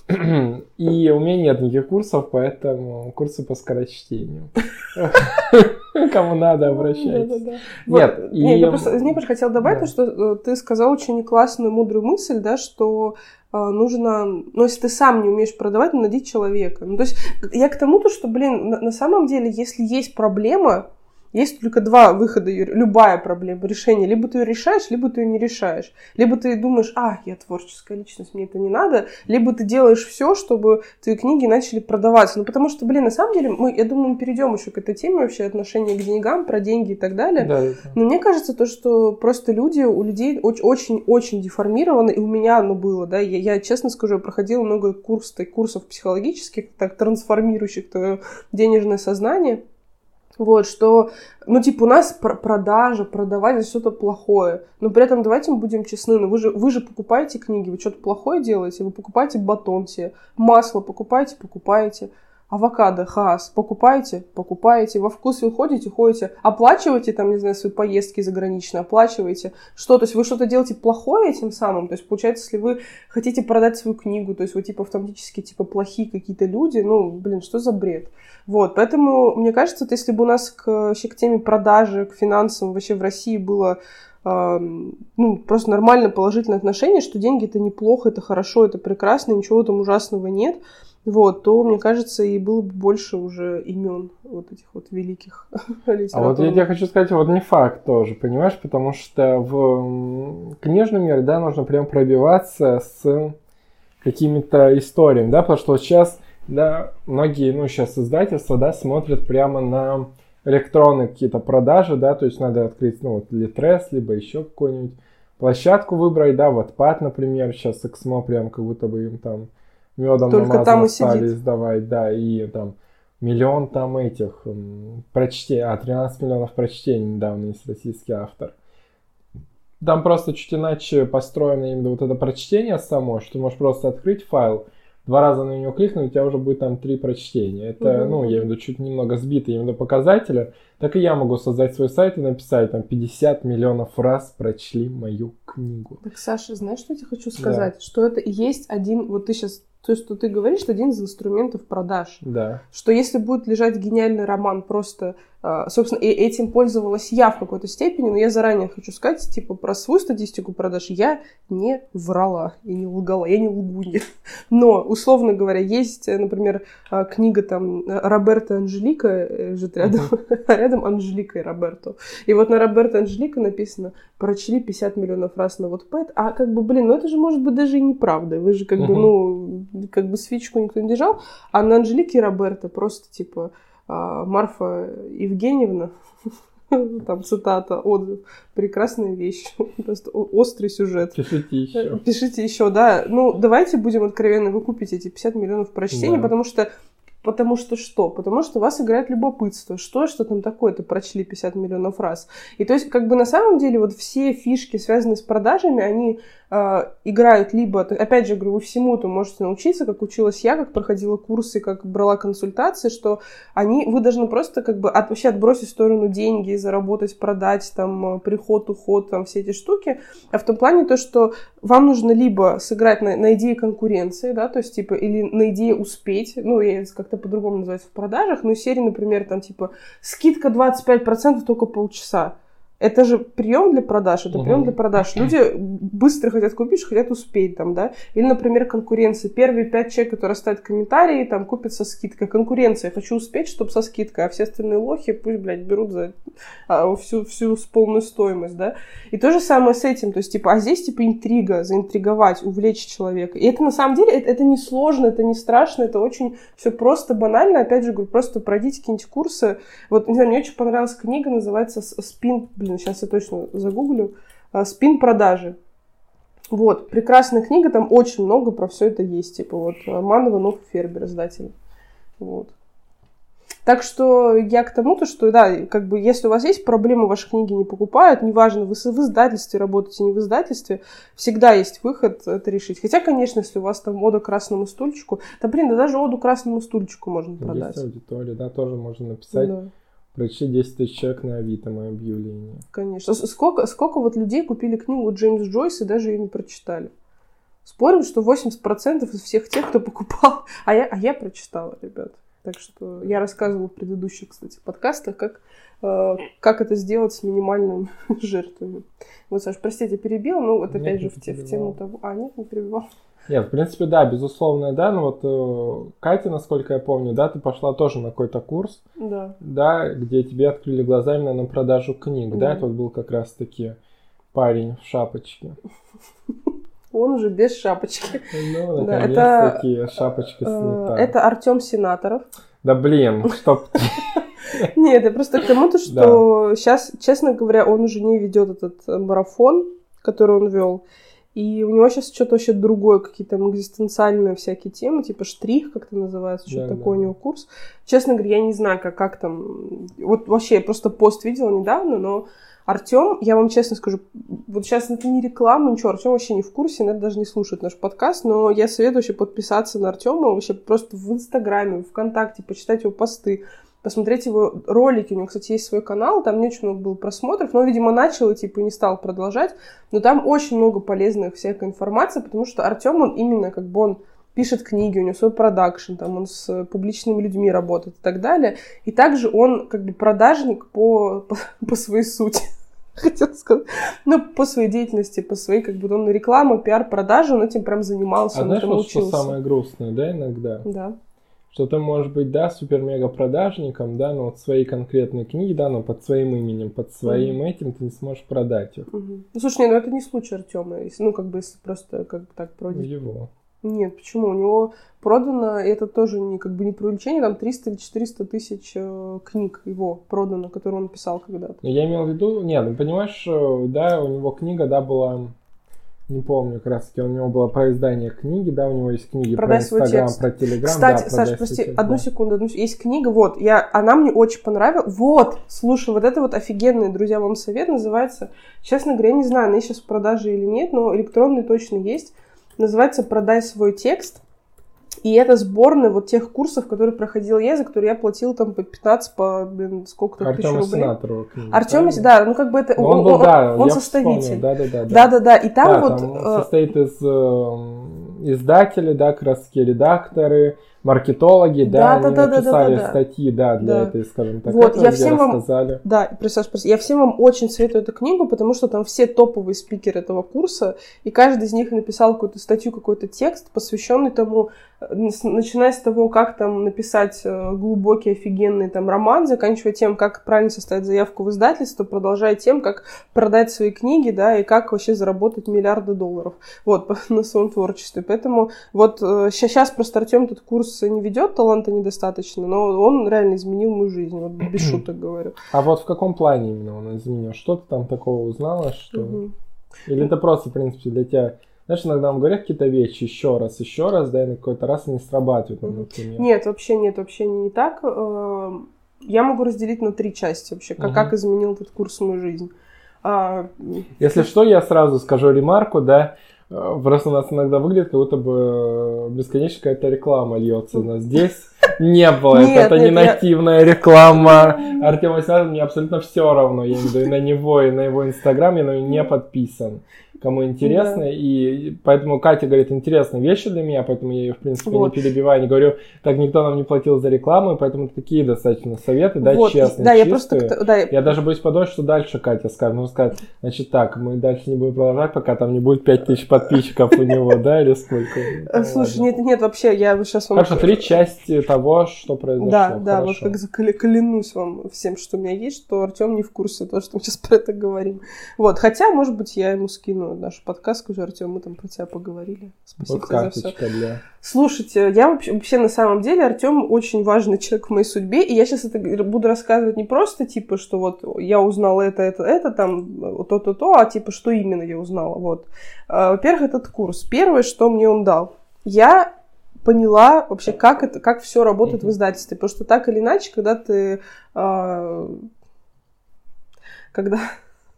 Speaker 2: и у меня нет никаких курсов, поэтому курсы по скорочтению. Кому надо, обращайтесь.
Speaker 1: Нет, я просто хотела добавить, что э, ты сказал очень классную, мудрую мысль, да, что э, нужно, ну, если ты сам не умеешь продавать, ну, найди человека. Ну, то есть я к тому, то, что, блин, на самом деле, если есть проблема, есть только два выхода, любая проблема, решение. Либо ты ее решаешь, либо ты ее не решаешь. Либо ты думаешь, а, я творческая личность, мне это не надо. Либо ты делаешь все, чтобы твои книги начали продаваться. Ну, потому что, блин, на самом деле, мы, я думаю, мы перейдем еще к этой теме вообще отношения к деньгам, про деньги и так далее. Да, да. Но мне кажется, то, что просто люди, у людей очень-очень деформированы, и у меня оно было, да, я, я честно скажу, я проходила много курсов, курсов психологических, так, трансформирующих твое денежное сознание. Вот, что, ну, типа, у нас пр- продажа, продавать это что-то плохое. Но при этом давайте мы будем честны, ну, вы же, вы же покупаете книги, вы что-то плохое делаете, вы покупаете батон себе, масло покупаете, покупаете, авокадо, хас, покупаете, покупаете, во вкус вы ходите, ходите, оплачиваете там, не знаю, свои поездки заграничные, оплачиваете, что, то есть вы что-то делаете плохое этим самым, то есть получается, если вы хотите продать свою книгу, то есть вы типа автоматически типа плохие какие-то люди, ну, блин, что за бред? Вот, поэтому мне кажется, вот если бы у нас к, вообще к теме продажи, к финансам вообще в России было ну, просто нормально положительное отношение, что деньги это неплохо, это хорошо, это прекрасно, ничего там ужасного нет, вот, то, мне кажется, и было бы больше уже имен вот этих вот великих
Speaker 2: А вот я тебе хочу сказать, вот не факт тоже, понимаешь, потому что в книжном мире, да, нужно прям пробиваться с какими-то историями, да, потому что вот сейчас да, многие, ну, сейчас издательства, да, смотрят прямо на электронные какие-то продажи, да, то есть надо открыть, ну, вот, Litres, либо еще какую-нибудь площадку выбрать, да, вот Пат, например, сейчас Эксмо прям как будто бы им там медом Только там стали сидит. издавать, да, и там миллион там этих прочтений, а 13 миллионов прочтений недавно есть российский автор. Там просто чуть иначе построено именно вот это прочтение само, что ты можешь просто открыть файл, два раза на него кликнуть, у тебя уже будет там три прочтения. Это, угу. ну, я имею в виду, чуть немного сбитые именно показатели. Так и я могу создать свой сайт и написать там 50 миллионов раз прочли мою книгу.
Speaker 1: Так, Саша, знаешь, что я тебе хочу сказать? Да. Что это и есть один, вот ты сейчас то, что ты говоришь, один из инструментов продаж.
Speaker 2: Да.
Speaker 1: Что если будет лежать гениальный роман просто собственно, и этим пользовалась я в какой-то степени, но я заранее хочу сказать, типа, про свою статистику продаж я не врала и не лгала, я не лгунья. Но, условно говоря, есть, например, а, книга там Роберта Анжелика, э, лежит рядом, а рядом Анжелика и Роберто. И вот на Роберта Анжелика написано, прочли 50 миллионов раз на вот Пэт, а как бы, блин, ну это же может быть даже и неправда, вы же как бы, ну, как бы свечку никто не держал, а на Анжелике и Роберто просто, типа, а, Марфа Евгеньевна, там цитата, отзыв, прекрасная вещь, просто острый сюжет.
Speaker 2: Пишите еще.
Speaker 1: Пишите еще, да. Ну, давайте будем откровенны, вы купите эти 50 миллионов прочтений, да. потому что Потому что что? Потому что вас играет любопытство. Что, что там такое-то прочли 50 миллионов раз. И то есть, как бы на самом деле, вот все фишки, связанные с продажами, они э, играют либо, опять же, говорю, вы всему то можете научиться, как училась я, как проходила курсы, как брала консультации, что они, вы должны просто как бы от, вообще отбросить в сторону деньги, заработать, продать, там, приход, уход, там, все эти штуки, а в том плане то, что вам нужно либо сыграть на, на идее конкуренции, да, то есть, типа, или на идее успеть, ну, я как-то по-другому называется в продажах, но серии, например, там, типа, скидка 25% только полчаса. Это же прием для продаж, это угу. прием для продаж. Люди быстро хотят купить, хотят успеть там, да. Или, например, конкуренция. Первые пять человек, которые ставят комментарии, там, купят со скидкой. Конкуренция. Я хочу успеть, чтобы со скидкой, а все остальные лохи пусть, блядь, берут за а, всю, всю полную стоимость, да. И то же самое с этим. То есть, типа, а здесь, типа, интрига, заинтриговать, увлечь человека. И это, на самом деле, это, это не сложно, это не страшно, это очень все просто, банально. Опять же, говорю, просто пройдите какие-нибудь курсы. Вот, не знаю, мне очень понравилась книга, называется «Спин», блин, блин, сейчас я точно загуглю, а, «Спин продажи». Вот, прекрасная книга, там очень много про все это есть, типа вот Манова, Нов, Фербер, издатель. Вот. Так что я к тому, то, что, да, как бы, если у вас есть проблемы, ваши книги не покупают, неважно, вы в издательстве работаете, не в издательстве, всегда есть выход это решить. Хотя, конечно, если у вас там ода красному стульчику, да, блин, да даже оду красному стульчику можно продать.
Speaker 2: Есть аудитория, да, тоже можно написать. Да. Прочти 10 тысяч человек на Авито мое объявление.
Speaker 1: Конечно. Сколько, сколько вот людей купили книгу Джеймс Джойс и даже ее не прочитали? Спорим, что 80% из всех тех, кто покупал... А я, а я прочитала, ребят. Так что я рассказывала в предыдущих, кстати, подкастах, как, как это сделать с минимальными жертвами. Вот, Саш, простите, перебил, но вот опять нет, же в, те, в тему того... А, нет, не перебивал.
Speaker 2: Нет, в принципе, да, безусловно, да. Но вот э, Катя, насколько я помню, да, ты пошла тоже на какой-то курс,
Speaker 1: да,
Speaker 2: да где тебе открыли глаза именно на продажу книг, да, да? это вот был как раз-таки парень в шапочке.
Speaker 1: Он уже без шапочки.
Speaker 2: Ну, да, это такие шапочка э, снята.
Speaker 1: Это Артем Сенаторов.
Speaker 2: Да блин, чтоб...
Speaker 1: Нет, это просто к тому-то, что сейчас, честно говоря, он уже не ведет этот марафон, который он вел. И у него сейчас что-то вообще другое, какие-то там экзистенциальные всякие темы, типа штрих, как это называется, что-то да, такое да. у него курс. Честно говоря, я не знаю, как, как там... Вот вообще, я просто пост видела недавно, но Артем, я вам честно скажу, вот сейчас это не реклама, ничего, Артем вообще не в курсе, надо даже не слушает наш подкаст, но я советую вообще подписаться на Артема вообще просто в Инстаграме, ВКонтакте, почитать его посты, посмотреть его ролики. У него, кстати, есть свой канал, там не очень много было просмотров, но, видимо, начал и, типа, не стал продолжать. Но там очень много полезной всякой информации, потому что Артем, он именно как бы он пишет книги, у него свой продакшн, там он с публичными людьми работает и так далее. И также он как бы продажник по, по, по своей сути. Хотел сказать. Ну, по своей деятельности, по своей, как бы, он реклама, пиар, продажи, он этим прям занимался, а
Speaker 2: он знаешь, этому вот учился. что самое грустное, да, иногда?
Speaker 1: Да
Speaker 2: что ты можешь быть, да, супер-мега продажником, да, но вот свои конкретные книги, да, но под своим именем, под своим mm-hmm. этим ты не сможешь продать их.
Speaker 1: Mm-hmm. Ну, слушай, не, ну это не случай Артема, ну, как бы, если просто как бы так продать.
Speaker 2: Его.
Speaker 1: Нет, почему? У него продано, и это тоже не, как бы не преувеличение, там 300 или 400 тысяч э, книг его продано, которые он писал когда-то.
Speaker 2: Я имел в виду, нет, ну, понимаешь, э, да, у него книга, да, была не помню, как раз таки у него было про издание книги, да, у него есть книги
Speaker 1: Продай
Speaker 2: про Инстаграм, про Телеграм.
Speaker 1: Кстати,
Speaker 2: да,
Speaker 1: Саша,
Speaker 2: «Продай
Speaker 1: прости,
Speaker 2: текст»,
Speaker 1: одну
Speaker 2: да.
Speaker 1: секунду, одну. Есть книга, вот, я, она мне очень понравилась. Вот, слушай, вот это вот офигенный, друзья, вам совет называется, честно говоря, я не знаю, она сейчас в продаже или нет, но электронный точно есть. Называется «Продай свой текст». И это сборная вот тех курсов, которые проходил я, за которые я платил там по 15, по, блин, сколько-то тысяч рублей.
Speaker 2: Книга.
Speaker 1: Артем, да, ну как бы это...
Speaker 2: Ну, он был, да,
Speaker 1: он составитель.
Speaker 2: вспомнил, Да, да, да.
Speaker 1: Да-да-да, и там
Speaker 2: Да,
Speaker 1: вот...
Speaker 2: там
Speaker 1: э,
Speaker 2: состоит из э, издателей, да, таки редакторы, маркетологи, да,
Speaker 1: Да, да, да, да,
Speaker 2: написали
Speaker 1: да, да.
Speaker 2: статьи, да, для
Speaker 1: Да.
Speaker 2: этой, скажем так,
Speaker 1: Вот,
Speaker 2: этого,
Speaker 1: я всем вам-
Speaker 2: рассказали.
Speaker 1: Да, и, Саш, прости, я всем вам очень советую эту книгу, потому что там все топовые спикеры этого курса, и каждый из них написал какую-то статью, какой-то текст, посвященный тому, э, начиная с того, как там написать э, глубокий, офигенный там роман, заканчивая тем, как правильно составить заявку в издательство, продолжая тем, как продать свои книги, да, и как вообще заработать миллиарды долларов, вот, на своем творчестве. Поэтому вот сейчас просто Артем этот курс не ведет, таланта недостаточно, но он реально изменил мою жизнь, вот без шуток говорю.
Speaker 2: А вот в каком плане именно он изменил? Что ты там такого узнала, что... Или это просто, в принципе, для тебя... Знаешь, иногда нам говорят какие-то вещи еще раз, еще раз, да, и на какой-то раз они срабатывают, ну, например.
Speaker 1: Нет, вообще нет, вообще не так. Эм, Я могу разделить на три части вообще, как,
Speaker 2: Мгм.
Speaker 1: как изменил этот курс мою жизнь. А,
Speaker 2: Если что, я сразу скажу ремарку, да, э, просто у нас иногда выглядит, как будто бы бесконечно какая-то реклама льется. Но здесь не было.
Speaker 1: Нет,
Speaker 2: это
Speaker 1: нет,
Speaker 2: не
Speaker 1: я-
Speaker 2: нативная реклама. Артем Васильевич, мне абсолютно все равно. Я виду и на него, и на его инстаграм, я на него не подписан. Кому интересно, и поэтому Катя говорит, интересные вещи для меня, поэтому я ее, в принципе,
Speaker 1: Вот.
Speaker 2: не перебиваю, не говорю, так никто нам не платил за рекламу, и поэтому такие достаточно советы, да,
Speaker 1: вот,
Speaker 2: честные,
Speaker 1: да, я
Speaker 2: чистые.
Speaker 1: просто... Да, я-
Speaker 2: Я даже боюсь подумать, что дальше Катя скажет. Ну, скажет, значит так, мы дальше не будем продолжать, пока там не будет 5000 подписчиков у него, да, или сколько?
Speaker 1: Э, Слушай, нет, нет, вообще, я сейчас вам...
Speaker 2: Хорошо, три части того, что произошло.
Speaker 1: Да, да, вот как клянусь вам всем, что у меня есть, что Артем не в курсе того, что мы сейчас про это говорим. Вот, хотя, может быть, я ему скину наш подкаст, скажу, Артем, мы там про тебя поговорили. Спасибо
Speaker 2: Вот
Speaker 1: тебе за все.
Speaker 2: для...
Speaker 1: Слушайте, я вообще, вообще на самом деле Артем очень важный человек в моей судьбе, и я сейчас это буду рассказывать не просто типа, что вот я узнала это, это, это, там э, то-то, то, а типа, что именно я узнала. Вот. А, Во-первых, этот курс. Первое, что мне он дал. Я поняла вообще, как это, как все работает в
Speaker 2: Мгм.
Speaker 1: издательстве, потому что так или иначе, когда ты, а, когда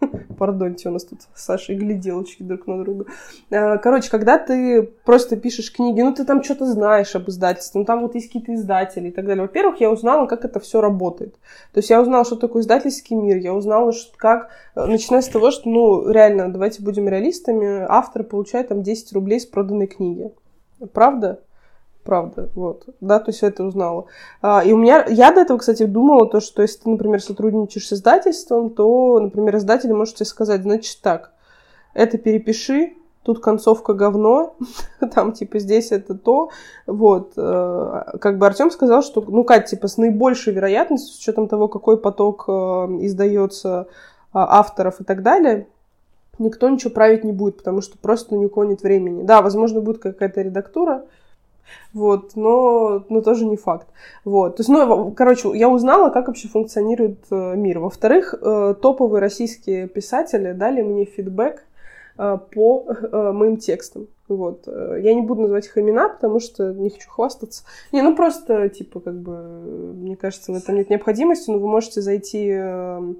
Speaker 1: Пардоньте, у нас тут с Сашей гляделочки друг на друга. Э, Короче, когда ты просто пишешь книги, ну ты там что-то знаешь об издательстве, ну там вот есть какие-то издатели и так далее. Во-первых, я узнала, как это все работает. То есть я узнала, что такое издательский мир, я узнала, что, как, э, начиная с того, что, ну, реально, давайте будем реалистами, автор получает там 10 рублей с проданной книги. Правда? Правда, вот. Да, то есть я это узнала. А, и у меня, я до этого, кстати, думала, то, что если ты, например, сотрудничаешь с издательством, то, например, издатель может тебе сказать, значит так, это перепиши, тут концовка говно, там, типа, здесь это то, вот. э, Как бы Артем сказал, что, ну, Кать, типа, с наибольшей вероятностью, с учетом того, какой поток э, издается а, авторов и так далее, никто ничего править не будет, потому что просто ни у кого нет времени. Да, возможно, будет какая-то редактура, вот, но, но тоже не факт. Вот, то есть, ну, короче, я узнала, как вообще функционирует э, мир. Во-вторых, э, топовые российские писатели дали мне фидбэк э, по моим текстам. Вот. Я не буду называть их имена, потому что не хочу хвастаться. Не, ну просто, типа, как бы, мне кажется, в этом нет необходимости, но вы можете зайти э,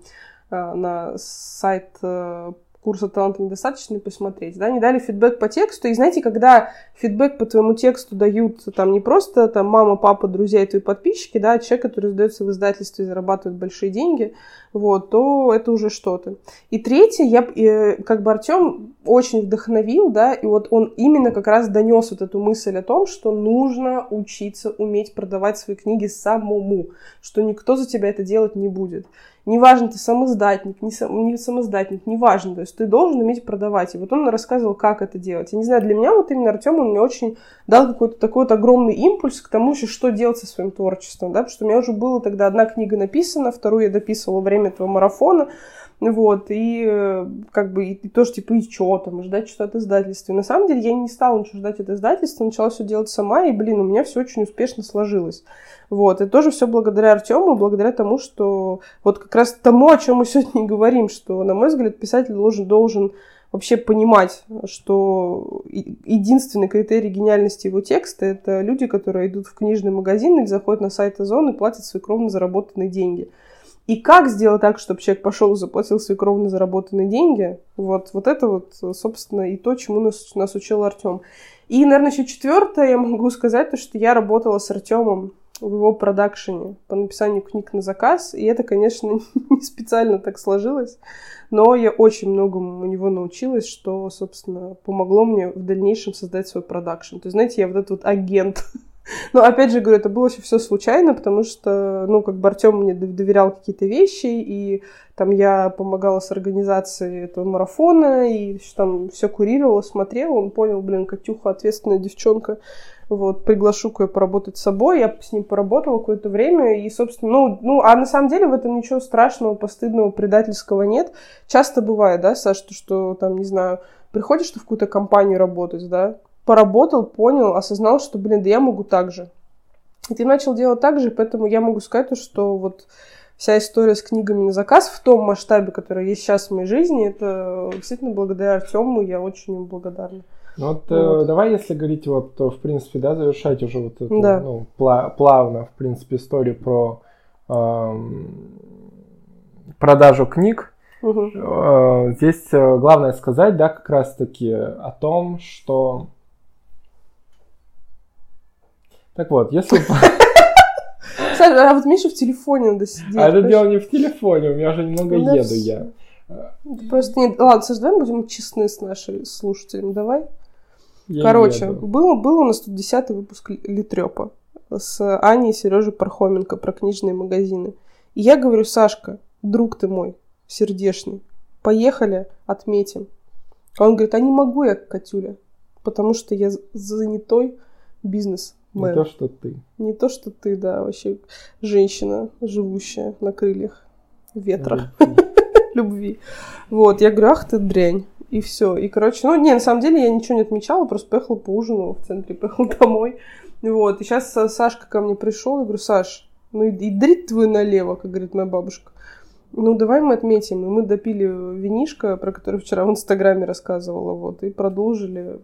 Speaker 1: э, на сайт курса таланта недостаточно посмотреть. Да? Они дали фидбэк по тексту. И знаете, когда фидбэк по твоему тексту дают там не просто там мама, папа, друзья и твои подписчики, да, а человек, который сдается в издательстве и зарабатывает большие деньги, вот, то это уже что-то. И третье, я, э, как бы Артем очень вдохновил, да, и вот он именно как раз донес вот эту мысль о том, что нужно учиться уметь продавать свои книги самому, что никто за тебя это делать не будет. Неважно, ты самоздатник, не, сам, не самоздатник, неважно, то есть ты должен уметь продавать. И вот он рассказывал, как это делать. Я не знаю, для меня вот именно Артем, он мне очень дал какой-то такой вот огромный импульс к тому, что делать со своим творчеством, да, потому что у меня уже было тогда одна книга написана, вторую я дописывала во время этого марафона, вот, и э, как бы, и, тоже, типа, и что там, ждать что-то от издательства. И на самом деле я не стала ничего ждать от издательства, начала все делать сама, и, блин, у меня все очень успешно сложилось. Вот, и тоже все благодаря Артему, благодаря тому, что вот как раз тому, о чем мы сегодня и говорим, что, на мой взгляд, писатель должен, должен вообще понимать, что единственный критерий гениальности его текста — это люди, которые идут в книжный магазин или заходят на сайт Озон и платят свои кровно заработанные деньги. И как сделать так, чтобы человек пошел и заплатил свои кровно заработанные деньги? Вот, вот это вот, собственно, и то, чему нас, нас учил Артем. И, наверное, еще четвертое я могу сказать, то, что я работала с Артемом в его продакшене по написанию книг на заказ. И это, конечно, не специально так сложилось, но я очень многому у него научилась, что, собственно, помогло мне в дальнейшем создать свой продакшн. То есть, знаете, я вот этот вот агент но опять же говорю, это было все случайно, потому что, ну, как бы Артем мне доверял какие-то вещи, и там я помогала с организацией этого марафона, и там все курировала, смотрела, он понял, блин, Катюха ответственная девчонка, вот, приглашу-ка ее поработать с собой, я с ним поработала какое-то время, и, собственно, ну, ну, а на самом деле в этом ничего страшного, постыдного, предательского нет. Часто бывает, да, Саша, что, что там, не знаю, приходишь ты в какую-то компанию работать, да, поработал, понял, осознал, что, блин, да я могу так же. И ты начал делать так же, поэтому я могу сказать, что вот вся история с книгами на заказ в том масштабе, который есть сейчас в моей жизни, это действительно благодаря Артему, я очень ему благодарна.
Speaker 2: Ну вот, э, вот. Э, давай, если говорить вот, в принципе, да, завершать уже вот эту, да. ну, пла- плавно, в принципе, историю про эм, продажу книг. Угу. Э, здесь э, главное сказать, да, как раз-таки о том, что... Так вот, если...
Speaker 1: А вот Миша в телефоне надо сидеть.
Speaker 2: А это дело не в телефоне, у меня уже немного еду я.
Speaker 1: Просто нет. Ладно, Саш, давай будем честны с нашими слушателями. Давай. Я Короче, был, был у нас тут десятый выпуск Литрепа с Аней и Сережей Пархоменко про книжные магазины. И я говорю, Сашка, друг ты мой, сердечный, поехали, отметим. А он говорит, а не могу я, Катюля, потому что я занятой бизнес
Speaker 2: Не то, что ты.
Speaker 1: Не то, что ты, да, вообще женщина, живущая на крыльях ветра, любви. Вот, я говорю, ах ты дрянь. И все. И, короче, ну, не, на самом деле я ничего не отмечала, просто поехала по ужину в центре, поехала домой. Вот. И сейчас Сашка ко мне пришел, я говорю, Саш, ну и, и дрит твой налево, как говорит моя бабушка. Ну, давай мы отметим. И мы допили винишко, про которое вчера в Инстаграме рассказывала, вот, и продолжили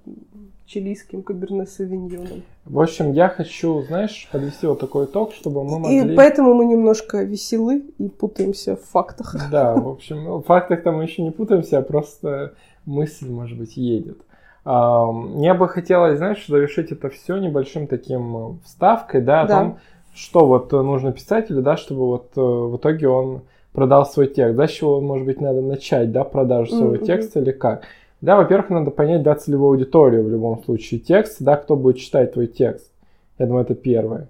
Speaker 1: чилийским каберне савиньоном.
Speaker 2: В общем, я хочу, знаешь, подвести вот такой итог, чтобы мы могли...
Speaker 1: И поэтому мы немножко веселы и путаемся в фактах.
Speaker 2: Да, в общем, в фактах-то мы еще не путаемся, а просто мысль, может быть, едет. Мне бы хотелось, знаешь, завершить это все небольшим таким вставкой, да, о да. том, что вот нужно писателю, да, чтобы вот э, в итоге он продал свой текст, да, с чего, может быть, надо начать, да, продажу своего mm-hmm. текста или как. Да, во-первых, надо понять, да, целевую аудиторию в любом случае текст, да, кто будет читать твой текст. Я думаю, это первое.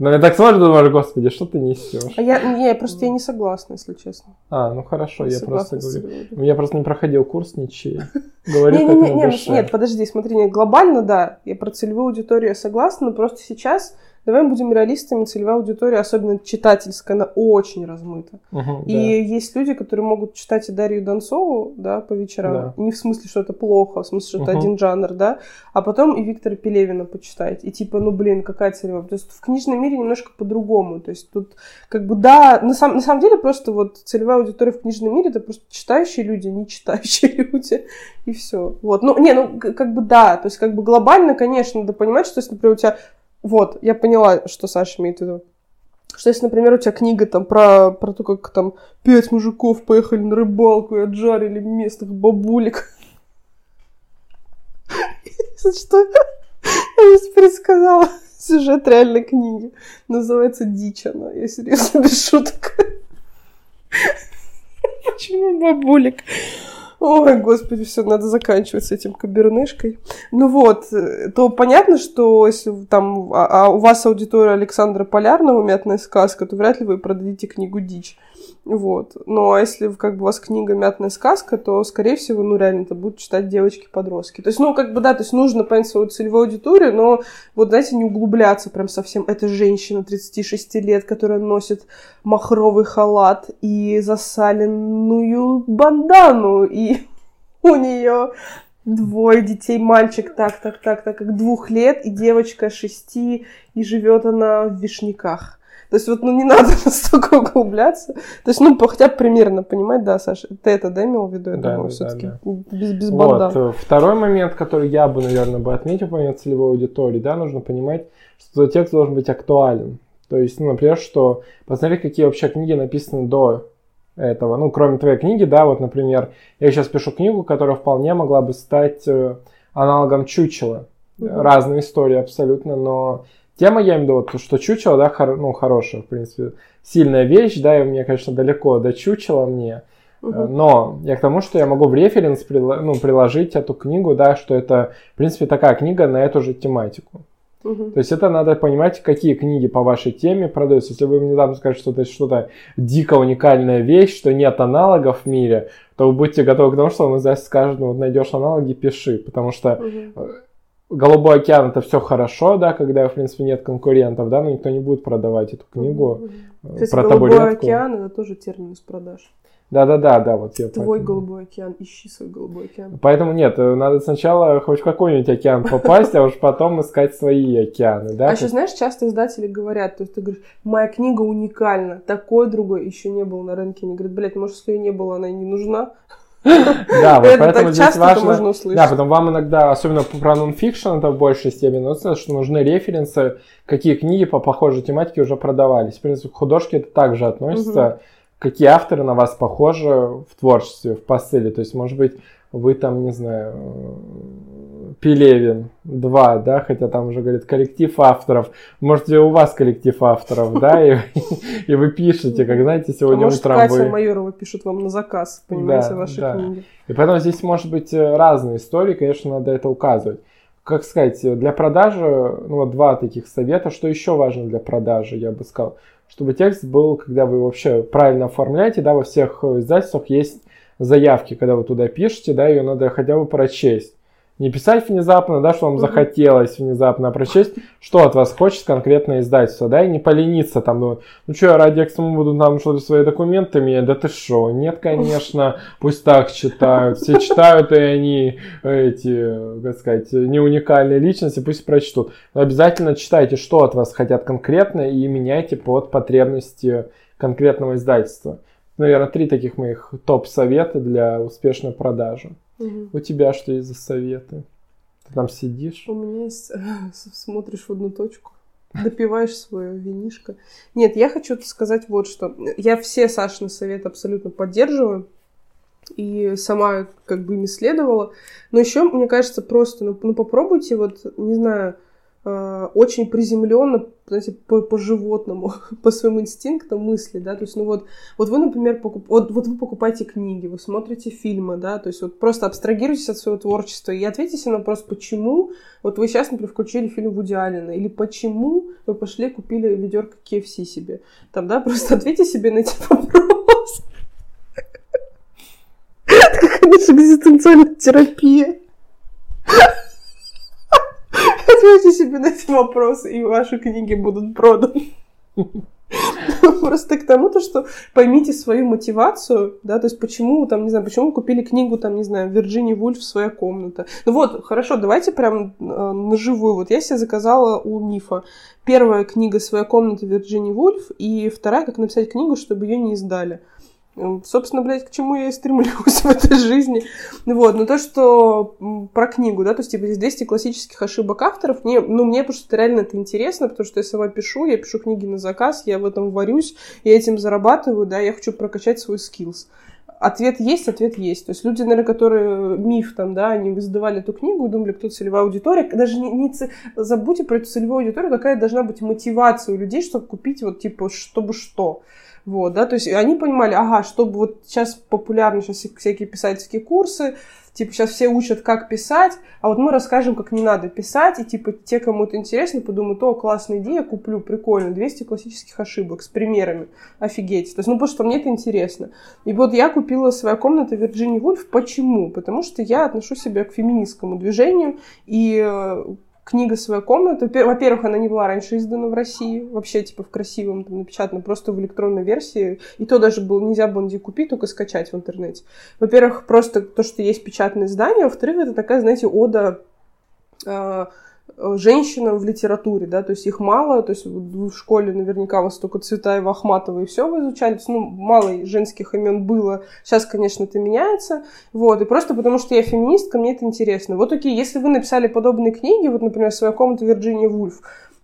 Speaker 2: Но я так смотрю, думаю, господи, что ты несешь?
Speaker 1: А я, не, я просто я не согласна, если честно.
Speaker 2: А, ну хорошо, не я просто говорю. Я просто не проходил курс ничей.
Speaker 1: Говорю не, не, не, не, нет, подожди, смотри, нет, глобально, да, я про целевую аудиторию согласна, но просто сейчас Давай будем реалистами, целевая аудитория, особенно читательская, она очень размыта. Угу, и да. есть люди, которые могут читать и Дарью Донцову, да, по вечерам, да. не в смысле, что это плохо, а в смысле, что угу. это один жанр, да, а потом и Виктора Пелевина почитать. И типа, ну, блин, какая целевая? То есть в книжном мире немножко по-другому. То есть тут как бы, да, на, сам, на самом деле просто вот целевая аудитория в книжном мире это просто читающие люди, не читающие люди, и все. Вот, ну, не, ну, как бы да, то есть как бы глобально, конечно, надо понимать, что если, например, у тебя вот, я поняла, что Саша имеет в виду. Что если, например, у тебя книга там про, про то, как там пять мужиков поехали на рыбалку и отжарили местных бабулек. Что? Я сейчас пересказала сюжет реальной книги. Называется «Дичь она». Я серьезно, без шуток. Почему бабулек? Ой, господи, все, надо заканчивать с этим кабернышкой. Ну вот, э, то понятно, что если там а, а у вас аудитория Александра Полярного «Мятная сказка», то вряд ли вы продадите книгу «Дичь». Вот. Ну, а если как бы у вас книга «Мятная сказка», то, скорее всего, ну, реально это будут читать девочки-подростки. То есть, ну, как бы, да, то есть нужно понять свою целевую аудиторию, но вот, знаете, не углубляться прям совсем. Это женщина 36 лет, которая носит махровый халат и засаленную бандану, и у нее двое детей, мальчик так, так, так, так, как двух лет, и девочка шести, и живет она в Вишняках. То есть вот, ну, не надо настолько углубляться. То есть, ну, хотя бы примерно понимать, да, Саша, ты это, да, имел в виду, я да, думаю, да, все-таки да. без, без
Speaker 2: банда. Вот, второй момент, который я бы, наверное, бы отметил, помимо целевой аудитории, да, нужно понимать, что текст должен быть актуален. То есть, ну, например, что посмотреть, какие вообще книги написаны до этого. Ну, кроме твоей книги, да, вот, например, я сейчас пишу книгу, которая вполне могла бы стать э, аналогом чучела. Mm-hmm. Разные истории абсолютно, но тема, я имею в виду, вот, что чучело, да, хор, ну, хорошая, в принципе, сильная вещь, да, и мне, конечно, далеко до чучела мне, uh но я к тому, что я могу в референс ну, приложить эту книгу, да, что это, в принципе, такая книга на эту же тематику. Угу. То есть это надо понимать, какие книги по вашей теме продаются. Если вы внезапно скажете, что это что-то дико уникальная вещь, что нет аналогов в мире, то вы будьте готовы к тому, что вам издатель скажет, ну вот найдешь аналоги, пиши. Потому что угу. Голубой океан это все хорошо, да, когда, в принципе, нет конкурентов, да, но никто не будет продавать эту книгу
Speaker 1: угу. Кстати, про Голубой табуретку. океан это тоже термин из продаж.
Speaker 2: Да-да-да, да, вот я
Speaker 1: Твой поэтому... голубой океан, ищи свой голубой океан.
Speaker 2: Поэтому нет, э, надо сначала хоть в какой-нибудь океан попасть, а уж потом искать свои океаны, да?
Speaker 1: А еще, знаешь, часто издатели говорят, то есть ты говоришь, моя книга уникальна, такой другой еще не было на рынке. Они говорят, блядь, может, если ее не было, она и не нужна.
Speaker 2: Да, вот поэтому здесь важно... Да, потом вам иногда, особенно про нонфикшн, это в большей степени, но что нужны референсы, какие книги по похожей тематике уже продавались. В принципе, к художке это также относится какие авторы на вас похожи в творчестве, в посыле. То есть, может быть, вы там, не знаю, Пелевин 2, да, хотя там уже говорит коллектив авторов. Может, у вас коллектив авторов, да, и, и вы пишете, как знаете, сегодня
Speaker 1: а
Speaker 2: может, утром
Speaker 1: Катя
Speaker 2: вы...
Speaker 1: Майорова пишет вам на заказ, понимаете, да, ваши да. книги.
Speaker 2: И поэтому здесь может быть э, разные истории, конечно, надо это указывать. Как сказать, для продажи, ну вот два таких совета. Что еще важно для продажи, я бы сказал чтобы текст был, когда вы вообще правильно оформляете, да, во всех издательствах есть заявки, когда вы туда пишете, да, ее надо хотя бы прочесть. Не писать внезапно, да, что вам захотелось внезапно, а прочесть, что от вас хочет конкретное издательство, да, и не полениться там, ну, ну что, я ради экстрима буду там что-то свои документы менять, да ты что, нет, конечно, пусть так читают, все читают, и они, эти, как сказать, не уникальные личности, пусть прочтут. Но обязательно читайте, что от вас хотят конкретно, и меняйте под потребности конкретного издательства. Наверное, три таких моих топ-совета для успешной продажи. Угу. У тебя что есть за советы? Ты там сидишь?
Speaker 1: У меня есть... Смотришь в одну точку, допиваешь свое винишко. Нет, я хочу сказать вот что. Я все Сашины советы абсолютно поддерживаю. И сама как бы ими следовала. Но еще, мне кажется, просто, ну, ну попробуйте вот, не знаю, Э, очень приземленно, знаете, по, по животному, по своим инстинктам мысли, да, то есть, ну вот, вот вы, например, покуп... вот, вот вы покупаете книги, вы смотрите фильмы, да, то есть вот просто абстрагируйтесь от своего творчества и ответьте на вопрос, почему, вот вы сейчас, например, включили фильм Вуди Аллена, или почему вы пошли купили ведерко KFC себе, там, да, просто ответьте себе на эти вопросы. Это, конечно, экзистенциальная терапия. Ответьте себе на эти вопросы, и ваши книги будут проданы. Просто к тому, то, что поймите свою мотивацию, да, то есть почему, там, не знаю, почему вы купили книгу, там, не знаю, Вирджини Вульф «Своя комната». Ну вот, хорошо, давайте прям э, на живую. Вот я себе заказала у Мифа первая книга «Своя комната» Вирджини Вульф и вторая «Как написать книгу, чтобы ее не издали». Собственно, блядь, к чему я и стремлюсь в этой жизни. Вот, но то, что про книгу, да, то есть, типа, здесь 200 классических ошибок авторов, мне, ну, мне просто реально это интересно, потому что я сама пишу, я пишу книги на заказ, я в этом варюсь, я этим зарабатываю, да, я хочу прокачать свой skills. Ответ есть, ответ есть. То есть люди, наверное, которые миф там, да, они издавали эту книгу и думали, кто целевая аудитория. Даже не, не ц... забудьте про эту целевую аудиторию, какая должна быть мотивация у людей, чтобы купить вот типа чтобы что. Вот, да, то есть они понимали, ага, чтобы вот сейчас популярны сейчас всякие писательские курсы, типа сейчас все учат, как писать, а вот мы расскажем, как не надо писать, и типа те, кому это интересно, подумают, о, классная идея, куплю, прикольно, 200 классических ошибок с примерами, офигеть. То есть, ну, потому что мне это интересно. И вот я купила свою комнату Вирджини Вульф, почему? Потому что я отношу себя к феминистскому движению, и э, книга «Своя комната». Во-первых, она не была раньше издана в России, вообще, типа, в красивом, там, напечатана просто в электронной версии. И то даже было, нельзя было нигде купить, только скачать в интернете. Во-первых, просто то, что есть печатное издание. Во-вторых, это такая, знаете, ода э, женщинам в литературе, да, то есть их мало, то есть в школе наверняка вас только Цветаева, Ахматова и все вы изучали, ну, мало женских имен было, сейчас, конечно, это меняется, вот, и просто потому что я феминистка, мне это интересно. Вот окей, если вы написали подобные книги, вот, например, «Своя комната» Вирджиния Вульф,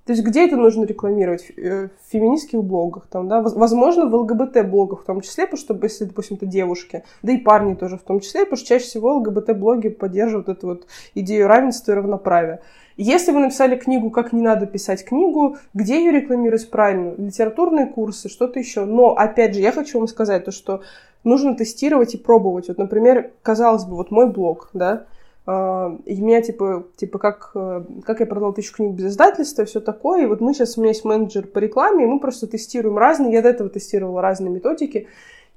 Speaker 1: то есть где это нужно рекламировать? Э, в феминистских блогах, там, да? Возможно, в ЛГБТ-блогах в том числе, потому что, если, допустим, это девушки, да и парни тоже в том числе, потому что чаще всего ЛГБТ-блоги поддерживают эту вот идею равенства и равноправия. Если вы написали книгу «Как не надо писать книгу», где ее рекламировать правильно? Литературные курсы, что-то еще. Но, опять же, я хочу вам сказать то, что нужно тестировать и пробовать. Вот, например, казалось бы, вот мой блог, да, и меня, типа, типа как, uh, как я продала тысячу книг без издательства и все такое. И вот мы сейчас, у меня есть менеджер по рекламе, и мы просто тестируем разные, я до этого тестировала разные методики.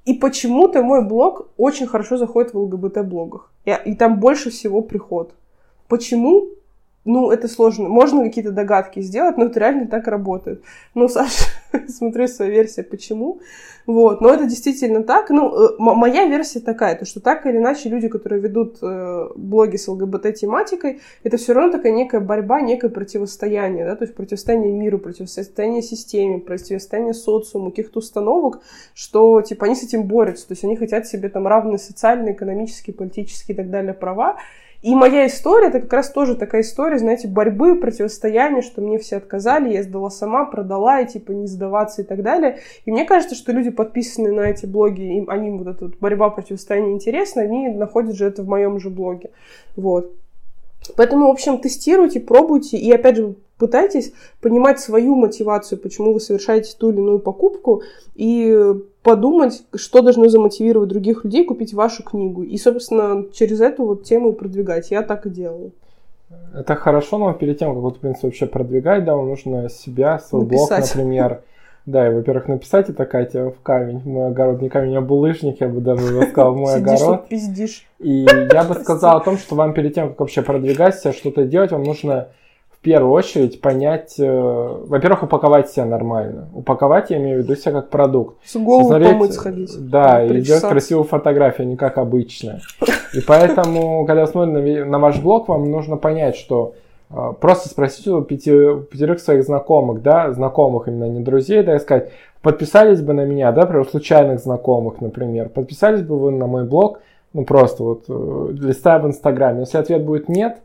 Speaker 1: И почему-то мой блог очень хорошо заходит в ЛГБТ-блогах. И, и там больше всего приход. Почему? Ну, это сложно. Можно какие-то догадки сделать, но это реально так работает. Ну, Саша, смотрю свою версию, почему. Вот, но это действительно так. Ну, э, моя версия такая, то что так или иначе люди, которые ведут э, блоги с ЛГБТ-тематикой, это все равно такая некая борьба, некое противостояние, да, то есть противостояние миру, противостояние системе, противостояние социуму, каких-то установок, что, типа, они с этим борются, то есть они хотят себе там равные социальные, экономические, политические и так далее права, и моя история, это как раз тоже такая история, знаете, борьбы, противостояния, что мне все отказали, я сдала сама, продала, и типа не сдаваться и так далее. И мне кажется, что люди, подписанные на эти блоги, им, они вот эта вот борьба, противостояние интересна, они находят же это в моем же блоге. Вот. Поэтому, в общем, тестируйте, пробуйте, и опять же, пытайтесь понимать свою мотивацию, почему вы совершаете ту или иную покупку, и подумать, что должно замотивировать других людей купить вашу книгу. И, собственно, через эту вот тему продвигать. Я так и делаю.
Speaker 2: Это хорошо, но перед тем, как вот, в принципе, вообще продвигать, да, вам нужно себя, свой Написать. блог, например, да, и, во-первых, написать это, Катя, в камень, в мой огород. Не камень, а булыжник, я бы даже сказал, в мой огород.
Speaker 1: пиздишь.
Speaker 2: И я бы сказал о том, что вам перед тем, как вообще продвигать себя, что-то делать, вам нужно первую очередь понять, э, во-первых, упаковать себя нормально. Упаковать, я имею в виду себя как продукт.
Speaker 1: С голову Посмотреть, помыть сходить.
Speaker 2: Да, и делать красивую фотографию, не как обычная. И поэтому, когда смотрим на, на ваш блог, вам нужно понять, что э, просто спросить у пяти, пятерых своих знакомых, да, знакомых именно, не друзей, да, и сказать, подписались бы на меня, да, например, случайных знакомых, например, подписались бы вы на мой блог, ну просто вот э, листая в Инстаграме. Если ответ будет нет,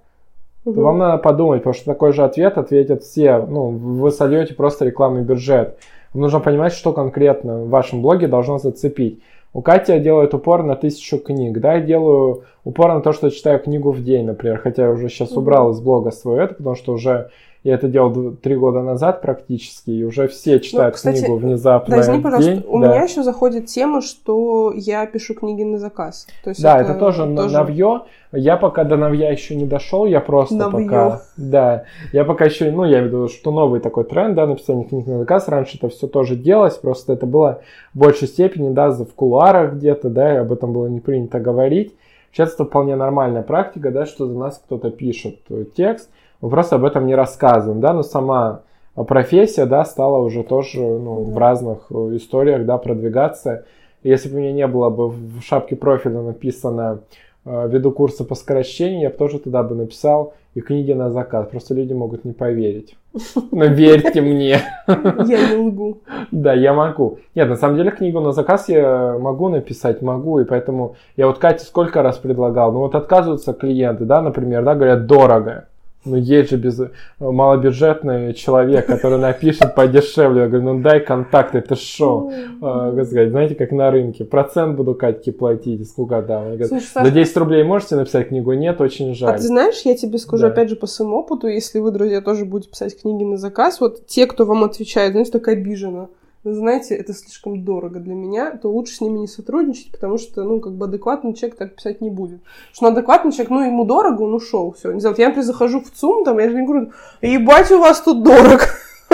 Speaker 2: угу. то вам надо подумать, потому что такой же ответ ответят все. Ну, вы сольете просто рекламный бюджет. Вам нужно понимать, что конкретно в вашем блоге должно зацепить. У Кати делает упор на тысячу книг, да, я делаю упор на то, что читаю книгу в день, например, хотя я уже сейчас убрал из блога свое это, потому что уже я это делал три года назад практически, и уже все читают ну, кстати, книгу внезапно. Да,
Speaker 1: извини, пожалуйста, день. у да. меня еще заходит тема, что я пишу книги на заказ.
Speaker 2: То есть да, это, это тоже, тоже навье. Я пока до навья еще не дошел, я просто навье. пока... Да, я пока еще, ну, я имею в виду, что новый такой тренд, да, написание книг на заказ. Раньше это все тоже делалось, просто это было в большей степени, да, в кулуарах где-то, да, и об этом было не принято говорить. Сейчас это вполне нормальная практика, да, что за нас кто-то пишет текст, мы просто об этом не рассказываем, да, но сама профессия, да, стала уже тоже, ну, в разных э, историях, да, продвигаться. если бы у меня не было бы в шапке профиля написано э, «Веду курсы по сокращению», я бы тоже туда бы написал и книги на заказ. Просто люди могут не поверить. Но верьте мне.
Speaker 1: Я не лгу.
Speaker 2: Да, я могу. Нет, на самом деле книгу на заказ я могу написать, могу, и поэтому я вот Кате сколько раз предлагал, ну вот отказываются клиенты, да, например, да, говорят, дорого. Ну, есть же без... малобюджетный человек, который напишет подешевле. Я говорю, ну дай контакт, это шо? А, знаете, как на рынке. Процент буду Катьке платить, сколько там. Говорит, За 10 рублей можете написать книгу? Нет, очень жаль. А
Speaker 1: ты знаешь, я тебе скажу, да. опять же, по своему опыту, если вы, друзья, тоже будете писать книги на заказ, вот те, кто вам отвечает, знаете, так обиженно знаете, это слишком дорого для меня, то лучше с ними не сотрудничать, потому что, ну, как бы адекватный человек так писать не будет. Что адекватный человек, ну, ему дорого, он ушел, все. Не знаю, вот я, например, захожу в ЦУМ, там, я же не говорю, ебать, у вас тут дорого.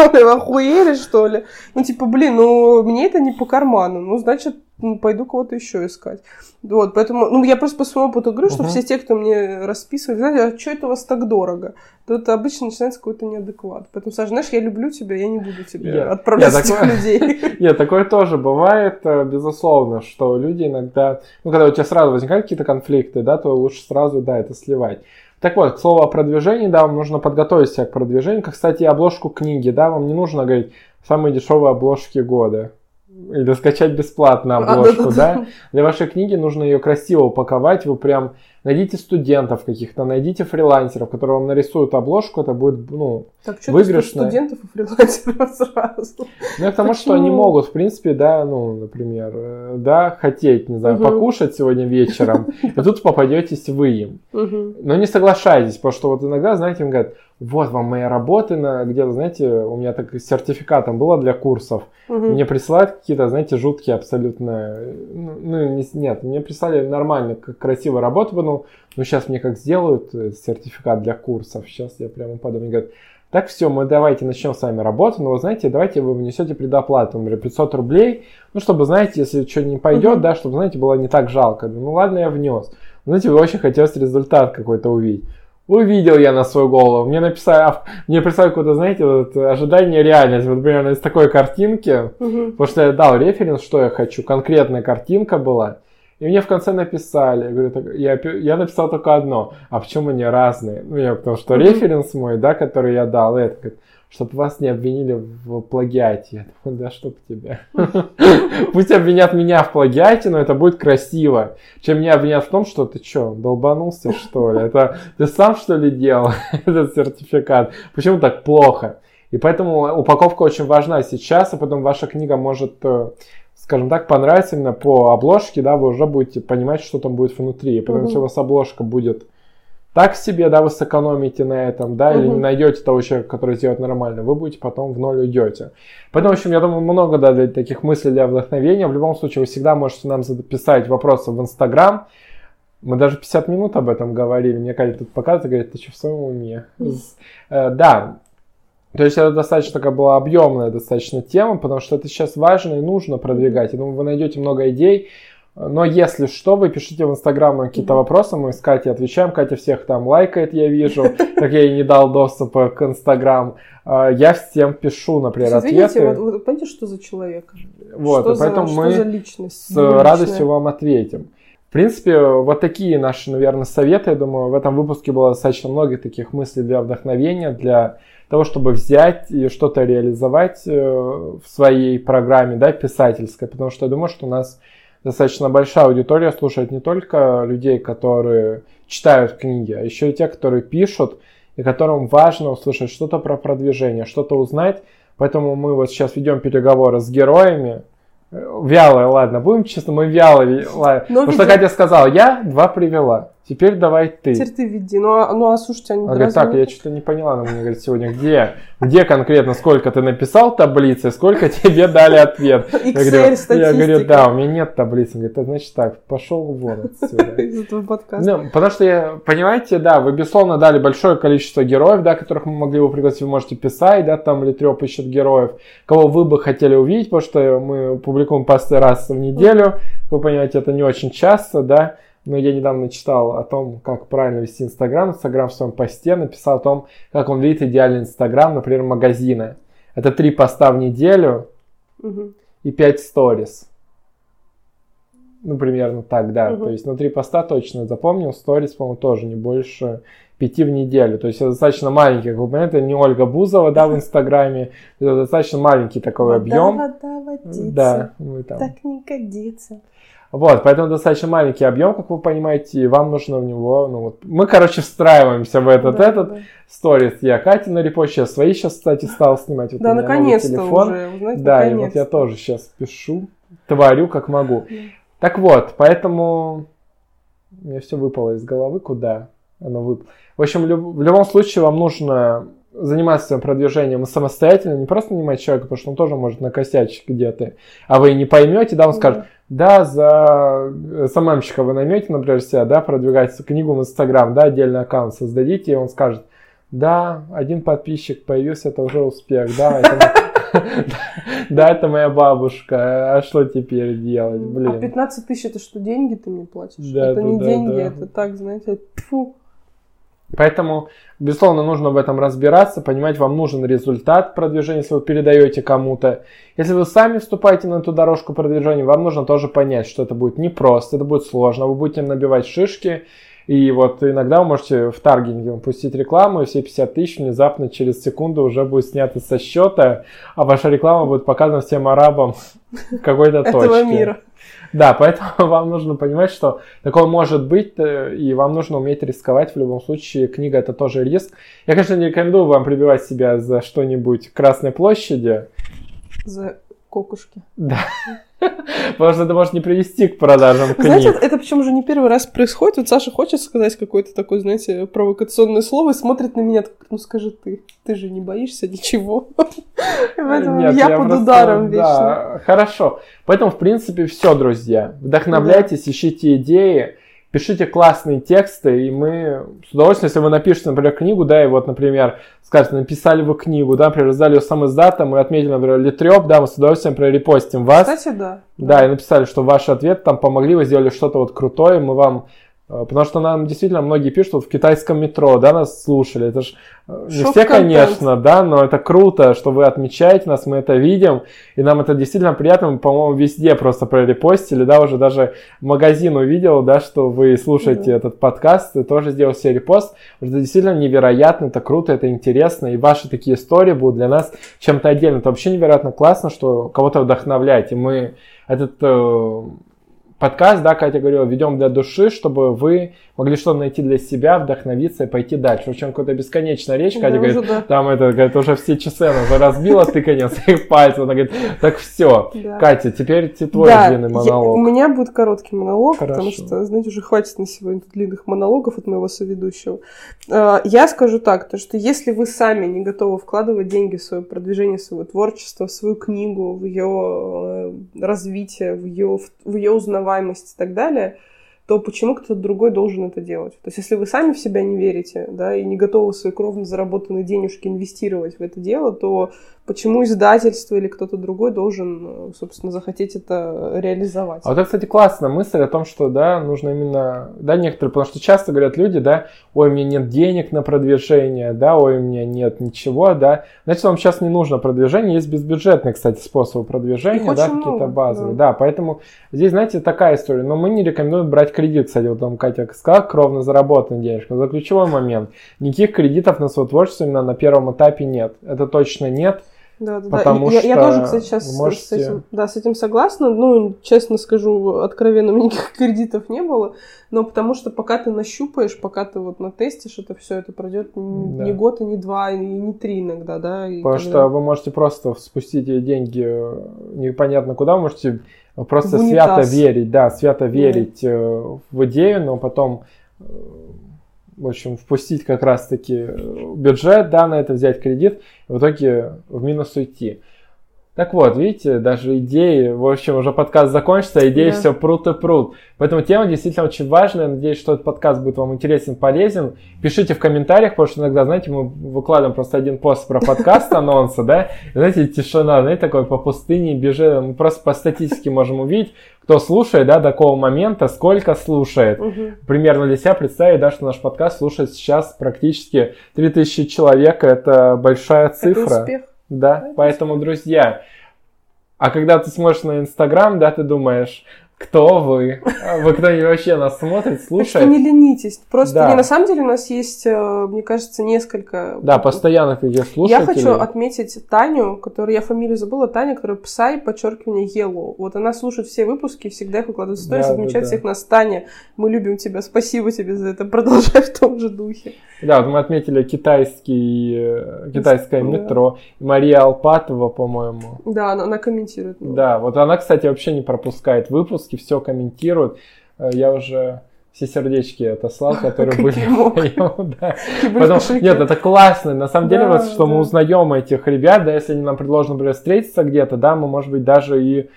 Speaker 1: Охуели, что ли? Ну, типа, блин, ну, мне это не по карману. Ну, значит, ну, пойду кого-то еще искать. Вот, поэтому, ну, я просто по своему опыту говорю, что uh-huh. все те, кто мне расписывают, знаете, а что это у вас так дорого? То это обычно начинается какой-то неадекват. Поэтому, Саша, знаешь, я люблю тебя, я не буду тебе yeah. отправлять yeah, такое... людей.
Speaker 2: Нет, такое тоже бывает, э, безусловно, что люди иногда, ну, когда у тебя сразу возникают какие-то конфликты, да, то лучше сразу, да, это сливать. Так вот, к слову о продвижении, да, вам нужно подготовить себя к продвижению. Кстати, обложку книги, да, вам не нужно говорить самые дешевые обложки года или скачать бесплатно обложку, а, да, да, да. Для вашей книги нужно ее красиво упаковать, вы прям Найдите студентов каких-то, найдите фрилансеров, которые вам нарисуют обложку, это будет, ну,
Speaker 1: так, что выигрышно. студентов и фрилансеров сразу.
Speaker 2: Ну, потому Почему? что они могут, в принципе, да, ну, например, э, да, хотеть, не знаю, угу. покушать сегодня вечером, и тут попадетесь вы им. Но не соглашайтесь, потому что вот иногда, знаете, им говорят, вот вам мои работы на где-то, знаете, у меня так с сертификатом было для курсов. Угу. Мне присылают какие-то, знаете, жуткие абсолютно, ну, ну не, нет, мне прислали нормально, красивые работы, ну, ну сейчас мне как сделают э, сертификат для курсов, сейчас я прямо подумаю, говорят, так все, мы давайте начнем с вами работу, но вы знаете, давайте вы внесете предоплату, например, 500 рублей, ну, чтобы, знаете, если что не пойдет, угу. да, чтобы, знаете, было не так жалко. Ну, ладно, я внес. Знаете, вы очень хотелось результат какой-то увидеть. Увидел я на свою голову. Мне написали, а, мне прислали какое-то, знаете, вот, ожидание реальность. Вот примерно из такой картинки. Угу. Потому что я дал референс, что я хочу. Конкретная картинка была. И мне в конце написали, я говорю, я, я написал только одно, а почему они разные? Ну, я, потому что референс мой, да, который я дал, это, чтобы вас не обвинили в плагиате. Я думаю, да чтоб тебя. Пусть обвинят меня в плагиате, но это будет красиво. Чем меня обвинят в том, что ты что, долбанулся что ли? Это ты сам что ли делал этот сертификат? Почему так плохо? И поэтому упаковка очень важна сейчас, а потом ваша книга может, э, скажем так, понравиться именно по обложке, да, вы уже будете понимать, что там будет внутри. И потом, если у вас обложка будет так себе, да, вы сэкономите на этом, да, угу. или не найдете того человека, который сделает нормально, вы будете потом в ноль уйдете. Поэтому, в общем, я думаю, много, да, для таких мыслей для вдохновения. В любом случае, вы всегда можете нам записать вопросы в Инстаграм. Мы даже 50 минут об этом говорили. Мне Катя тут показывает, говорит, ты что в своем уме? Э, да, то есть это достаточно такая была объемная достаточно тема, потому что это сейчас важно и нужно продвигать. Я думаю, вы найдете много идей. Но если что, вы пишите в Инстаграм какие-то вопросы, мы с Катей отвечаем. Катя всех там лайкает, я вижу. Так я ей не дал доступа к Инстаграм. А, я всем пишу, например,
Speaker 1: ответы. Видите, вот, вы понимаете, что за человек?
Speaker 2: Вот,
Speaker 1: что
Speaker 2: поэтому
Speaker 1: за,
Speaker 2: мы
Speaker 1: за личность?
Speaker 2: с радостью вам ответим. В принципе, вот такие наши, наверное, советы. Я думаю, в этом выпуске было достаточно много таких мыслей для вдохновения, для того, чтобы взять и что-то реализовать э, в своей программе, да, писательской. Потому что я думаю, что у нас достаточно большая аудитория слушает не только людей, которые читают книги, а еще и те, которые пишут, и которым важно услышать что-то про продвижение, что-то узнать. Поэтому мы вот сейчас ведем переговоры с героями, Вялая, ладно, будем честно, мы вялые. Ладно. Но Потому видя... что Катя сказала, я два привела. Теперь давай ты.
Speaker 1: Теперь ты веди. Ну, а, ну а слушайте, они
Speaker 2: Она говорит, так, я что-то не поняла, она мне говорит сегодня, где, где конкретно, сколько ты написал таблицы, сколько тебе дали ответ.
Speaker 1: Excel, я говорю,
Speaker 2: я говорю, да, у меня нет таблицы. Он говорит, а значит так, пошел вон отсюда.
Speaker 1: Из этого подкаста.
Speaker 2: Ну, потому что, я, понимаете, да, вы, безусловно, дали большое количество героев, да, которых мы могли бы пригласить, вы можете писать, да, там Литреп ищет героев, кого вы бы хотели увидеть, потому что мы публикуем посты раз в неделю, вы понимаете, это не очень часто, да, но я недавно читал о том, как правильно вести Инстаграм. Инстаграм в своем посте написал о том, как он видит идеальный Инстаграм, например, магазина. Это три поста в неделю угу. и пять сторис. Ну, примерно так, да. Угу. То есть, ну, три поста точно запомнил. Сторис, по-моему, тоже не больше пяти в неделю. То есть, это достаточно маленький, как вы понимаете, это не Ольга Бузова, да, в Инстаграме. Это достаточно маленький такой вода, объем.
Speaker 1: Вода, водица.
Speaker 2: Да, ну,
Speaker 1: там. Так не годится.
Speaker 2: Вот, поэтому достаточно маленький объем, как вы понимаете, и вам нужно в него, ну вот, мы, короче, встраиваемся в этот, да, этот да. сторис. Я Катя на репосте, я свои сейчас, кстати, стал снимать. Вот
Speaker 1: да, наконец-то уже,
Speaker 2: знаете, Да, наконец-то. и вот я тоже сейчас пишу, творю как могу. Так вот, поэтому мне все выпало из головы, куда оно выпало. В общем, в любом случае вам нужно заниматься своим продвижением самостоятельно, не просто нанимать человека, потому что он тоже может накосячить где-то, а вы не поймете, да, он скажет, да, за э, СММщика вы наймете, например, себя, да, продвигать книгу в Инстаграм, да, отдельный аккаунт создадите, и он скажет, да, один подписчик появился, это уже успех, да, это, да, это моя бабушка, а что теперь делать, блин.
Speaker 1: А 15 тысяч это что, деньги ты мне платишь? Да, это не деньги, это так, знаете, фу.
Speaker 2: Поэтому, безусловно, нужно в этом разбираться, понимать, вам нужен результат продвижения, если вы передаете кому-то. Если вы сами вступаете на эту дорожку продвижения, вам нужно тоже понять, что это будет непросто, это будет сложно, вы будете набивать шишки, И вот иногда вы можете в таргетинге пустить рекламу, и все 50 тысяч внезапно через секунду уже будет сняты со счета, а ваша реклама будет показана всем арабам какой-то точке.
Speaker 1: Этого мира.
Speaker 2: Да, поэтому вам нужно понимать, что такое может быть, э, и вам нужно уметь рисковать в любом случае. Книга это тоже риск. Я, конечно, не рекомендую вам прибивать себя за что-нибудь Красной площади.
Speaker 1: За кокушки.
Speaker 2: Да. Потому что это может не привести к продажам книг.
Speaker 1: Знаете, это причем уже не первый раз происходит. Вот Саша хочет сказать какое-то такое, знаете, провокационное слово и смотрит на меня, ну скажи ты, ты же не боишься ничего. Поэтому
Speaker 2: Нет,
Speaker 1: я под
Speaker 2: просто-
Speaker 1: ударом вечно.
Speaker 2: Да, хорошо. Поэтому, в принципе, все, друзья. Вдохновляйтесь, ищите идеи, пишите классные тексты, и мы с удовольствием, если вы напишете, например, книгу, да, и вот, например, скажете, написали вы книгу, да, например, сдали ее сам издата, мы отметили, например, Литреп, да, мы с удовольствием прорепостим вас.
Speaker 1: Кстати, да.
Speaker 2: Да, и написали, что ваши ответы там помогли, вы сделали что-то вот крутое, мы вам... э, Потому что нам действительно многие пишут, вот в китайском метро, да, нас слушали. Это ж э, не все, конечно, да, но это круто, что вы отмечаете нас, мы это видим, и нам это действительно приятно. Мы, по-моему, везде просто прорепостили, да, уже даже магазин увидел, да, что вы слушаете
Speaker 1: Да.
Speaker 2: этот подкаст, и тоже сделал себе репост. Это действительно невероятно, это круто, это интересно, и ваши такие истории будут для нас чем-то отдельным. Это вообще невероятно классно, что кого-то вдохновляете. Мы этот э, подкаст, да, Катя говорила, ведем для души, чтобы вы могли что-то найти для себя, вдохновиться и пойти дальше. В общем, какая-то бесконечная речь, Катя
Speaker 1: Да,
Speaker 2: говорит,
Speaker 1: уже да.
Speaker 2: там это, говорит, уже все часы она разбила тыканье своих пальцев. Она говорит, так все.
Speaker 1: Да.
Speaker 2: Катя, теперь те- твой
Speaker 1: Да,
Speaker 2: длинный
Speaker 1: я-
Speaker 2: монолог.
Speaker 1: у меня будет короткий монолог, потому
Speaker 2: Хорошо.
Speaker 1: что, знаете, уже хватит на сегодня длинных монологов от моего соведущего. Э, Я скажу так, то что если вы сами не готовы вкладывать деньги в свое продвижение своего творчества, в свою книгу, в ее э, развитие, в ее, в ее узнаваемость и так далее, то почему кто-то другой должен это делать? То есть, если вы сами в себя не верите, да, и не готовы свои кровно заработанные денежки инвестировать в это дело, то почему издательство или кто-то другой должен, э, собственно, захотеть это реализовать?
Speaker 2: А вот это, кстати, классная мысль о том, что, да, нужно именно, да, некоторые, потому что часто говорят люди, да, ой, у меня нет денег на продвижение, да, ой, у меня нет ничего, да. Значит, вам сейчас не нужно продвижение, есть безбюджетные, кстати, способы продвижения, да, какие-то базовые,
Speaker 1: да.
Speaker 2: да. поэтому здесь, знаете, такая история, но мы не рекомендуем брать кредит, кстати, вот там Катя сказала, кровно заработанные денежки, это ключевой момент. Никаких кредитов на свое творчество именно на первом этапе нет, это точно нет,
Speaker 1: Да, да, да.
Speaker 2: Потому
Speaker 1: И я, я
Speaker 2: что
Speaker 1: тоже, кстати, сейчас
Speaker 2: можете-
Speaker 1: с, этим, да, с этим согласна. Ну, честно скажу, откровенно, у меня никаких кредитов не было. Но потому что пока ты нащупаешь, пока ты вот натестишь это все, это пройдет не,
Speaker 2: Да.
Speaker 1: не год, и не два, и не три иногда, да. И
Speaker 2: Потому
Speaker 1: когда-
Speaker 2: что вы можете просто спустить деньги э, непонятно куда, можете просто свято верить, да, свято верить э, в идею, но потом, э, в общем, впустить как раз-таки э, бюджет, да, на это взять кредит, в итоге в минус уйти. Так вот, видите, даже идеи, в общем, уже подкаст закончится, а идеи
Speaker 1: Да.
Speaker 2: все прут и прут. Поэтому тема действительно очень важная. Надеюсь, что этот подкаст будет вам интересен, полезен. Пишите в комментариях, потому что иногда, знаете, мы выкладываем просто один пост про подкаст анонса, да, знаете, тишина, знаете, такой по пустыне бежит. Мы просто по статистике можем увидеть, кто слушает, да, до какого момента, сколько слушает. Примерно для себя представить, да, что наш подкаст слушает сейчас практически 3000 человек. Это большая цифра.
Speaker 1: Это успех.
Speaker 2: Да,
Speaker 1: Это
Speaker 2: поэтому, друзья, а когда ты смотришь на Инстаграм, да, ты думаешь, кто вы? А Вы кто-нибудь вообще нас смотрит,
Speaker 1: Так что
Speaker 2: слушает?
Speaker 1: не ленитесь. Просто
Speaker 2: Да.
Speaker 1: не, на самом деле у нас есть, э, мне кажется, несколько...
Speaker 2: Да, постоянно таких
Speaker 1: Я
Speaker 2: слушателей.
Speaker 1: хочу отметить Таню, которую я фамилию забыла, Таня, которая Псай, подчеркивание Yellow. Вот она слушает все выпуски, всегда их выкладывает в сторис,
Speaker 2: Да,
Speaker 1: отмечает
Speaker 2: да.
Speaker 1: всех нас. Таня, мы любим тебя, спасибо тебе за это, продолжай в том же духе.
Speaker 2: Да, вот мы отметили китайский, э, китайское
Speaker 1: Да.
Speaker 2: метро. Мария Алпатова, по-моему.
Speaker 1: Да, она, она комментирует. ну.
Speaker 2: Да, вот она, кстати, вообще не пропускает выпуски, все комментирует. Э, Я уже все сердечки отослал, которые были в моем, да. Потом- нет, это классно. На самом деле, вот, что мы узнаем этих ребят, да, если они нам предложат, например, встретиться где-то, да, мы, может быть, даже и...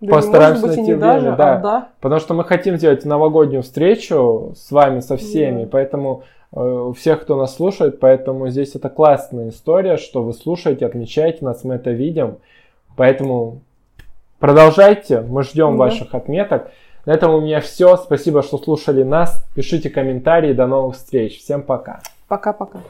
Speaker 1: Да
Speaker 2: постараемся
Speaker 1: быть, и
Speaker 2: найти
Speaker 1: даже,
Speaker 2: время,
Speaker 1: а
Speaker 2: да.
Speaker 1: да.
Speaker 2: Потому что мы хотим сделать новогоднюю встречу с вами, со всеми,
Speaker 1: Да.
Speaker 2: поэтому э, у всех, кто нас слушает, поэтому здесь это классная история, что вы слушаете, отмечаете нас, мы это видим. Поэтому продолжайте, мы ждем
Speaker 1: Да.
Speaker 2: ваших отметок. На этом у меня все. Спасибо, что слушали нас. Пишите комментарии. До новых встреч. Всем пока.
Speaker 1: Пока-пока.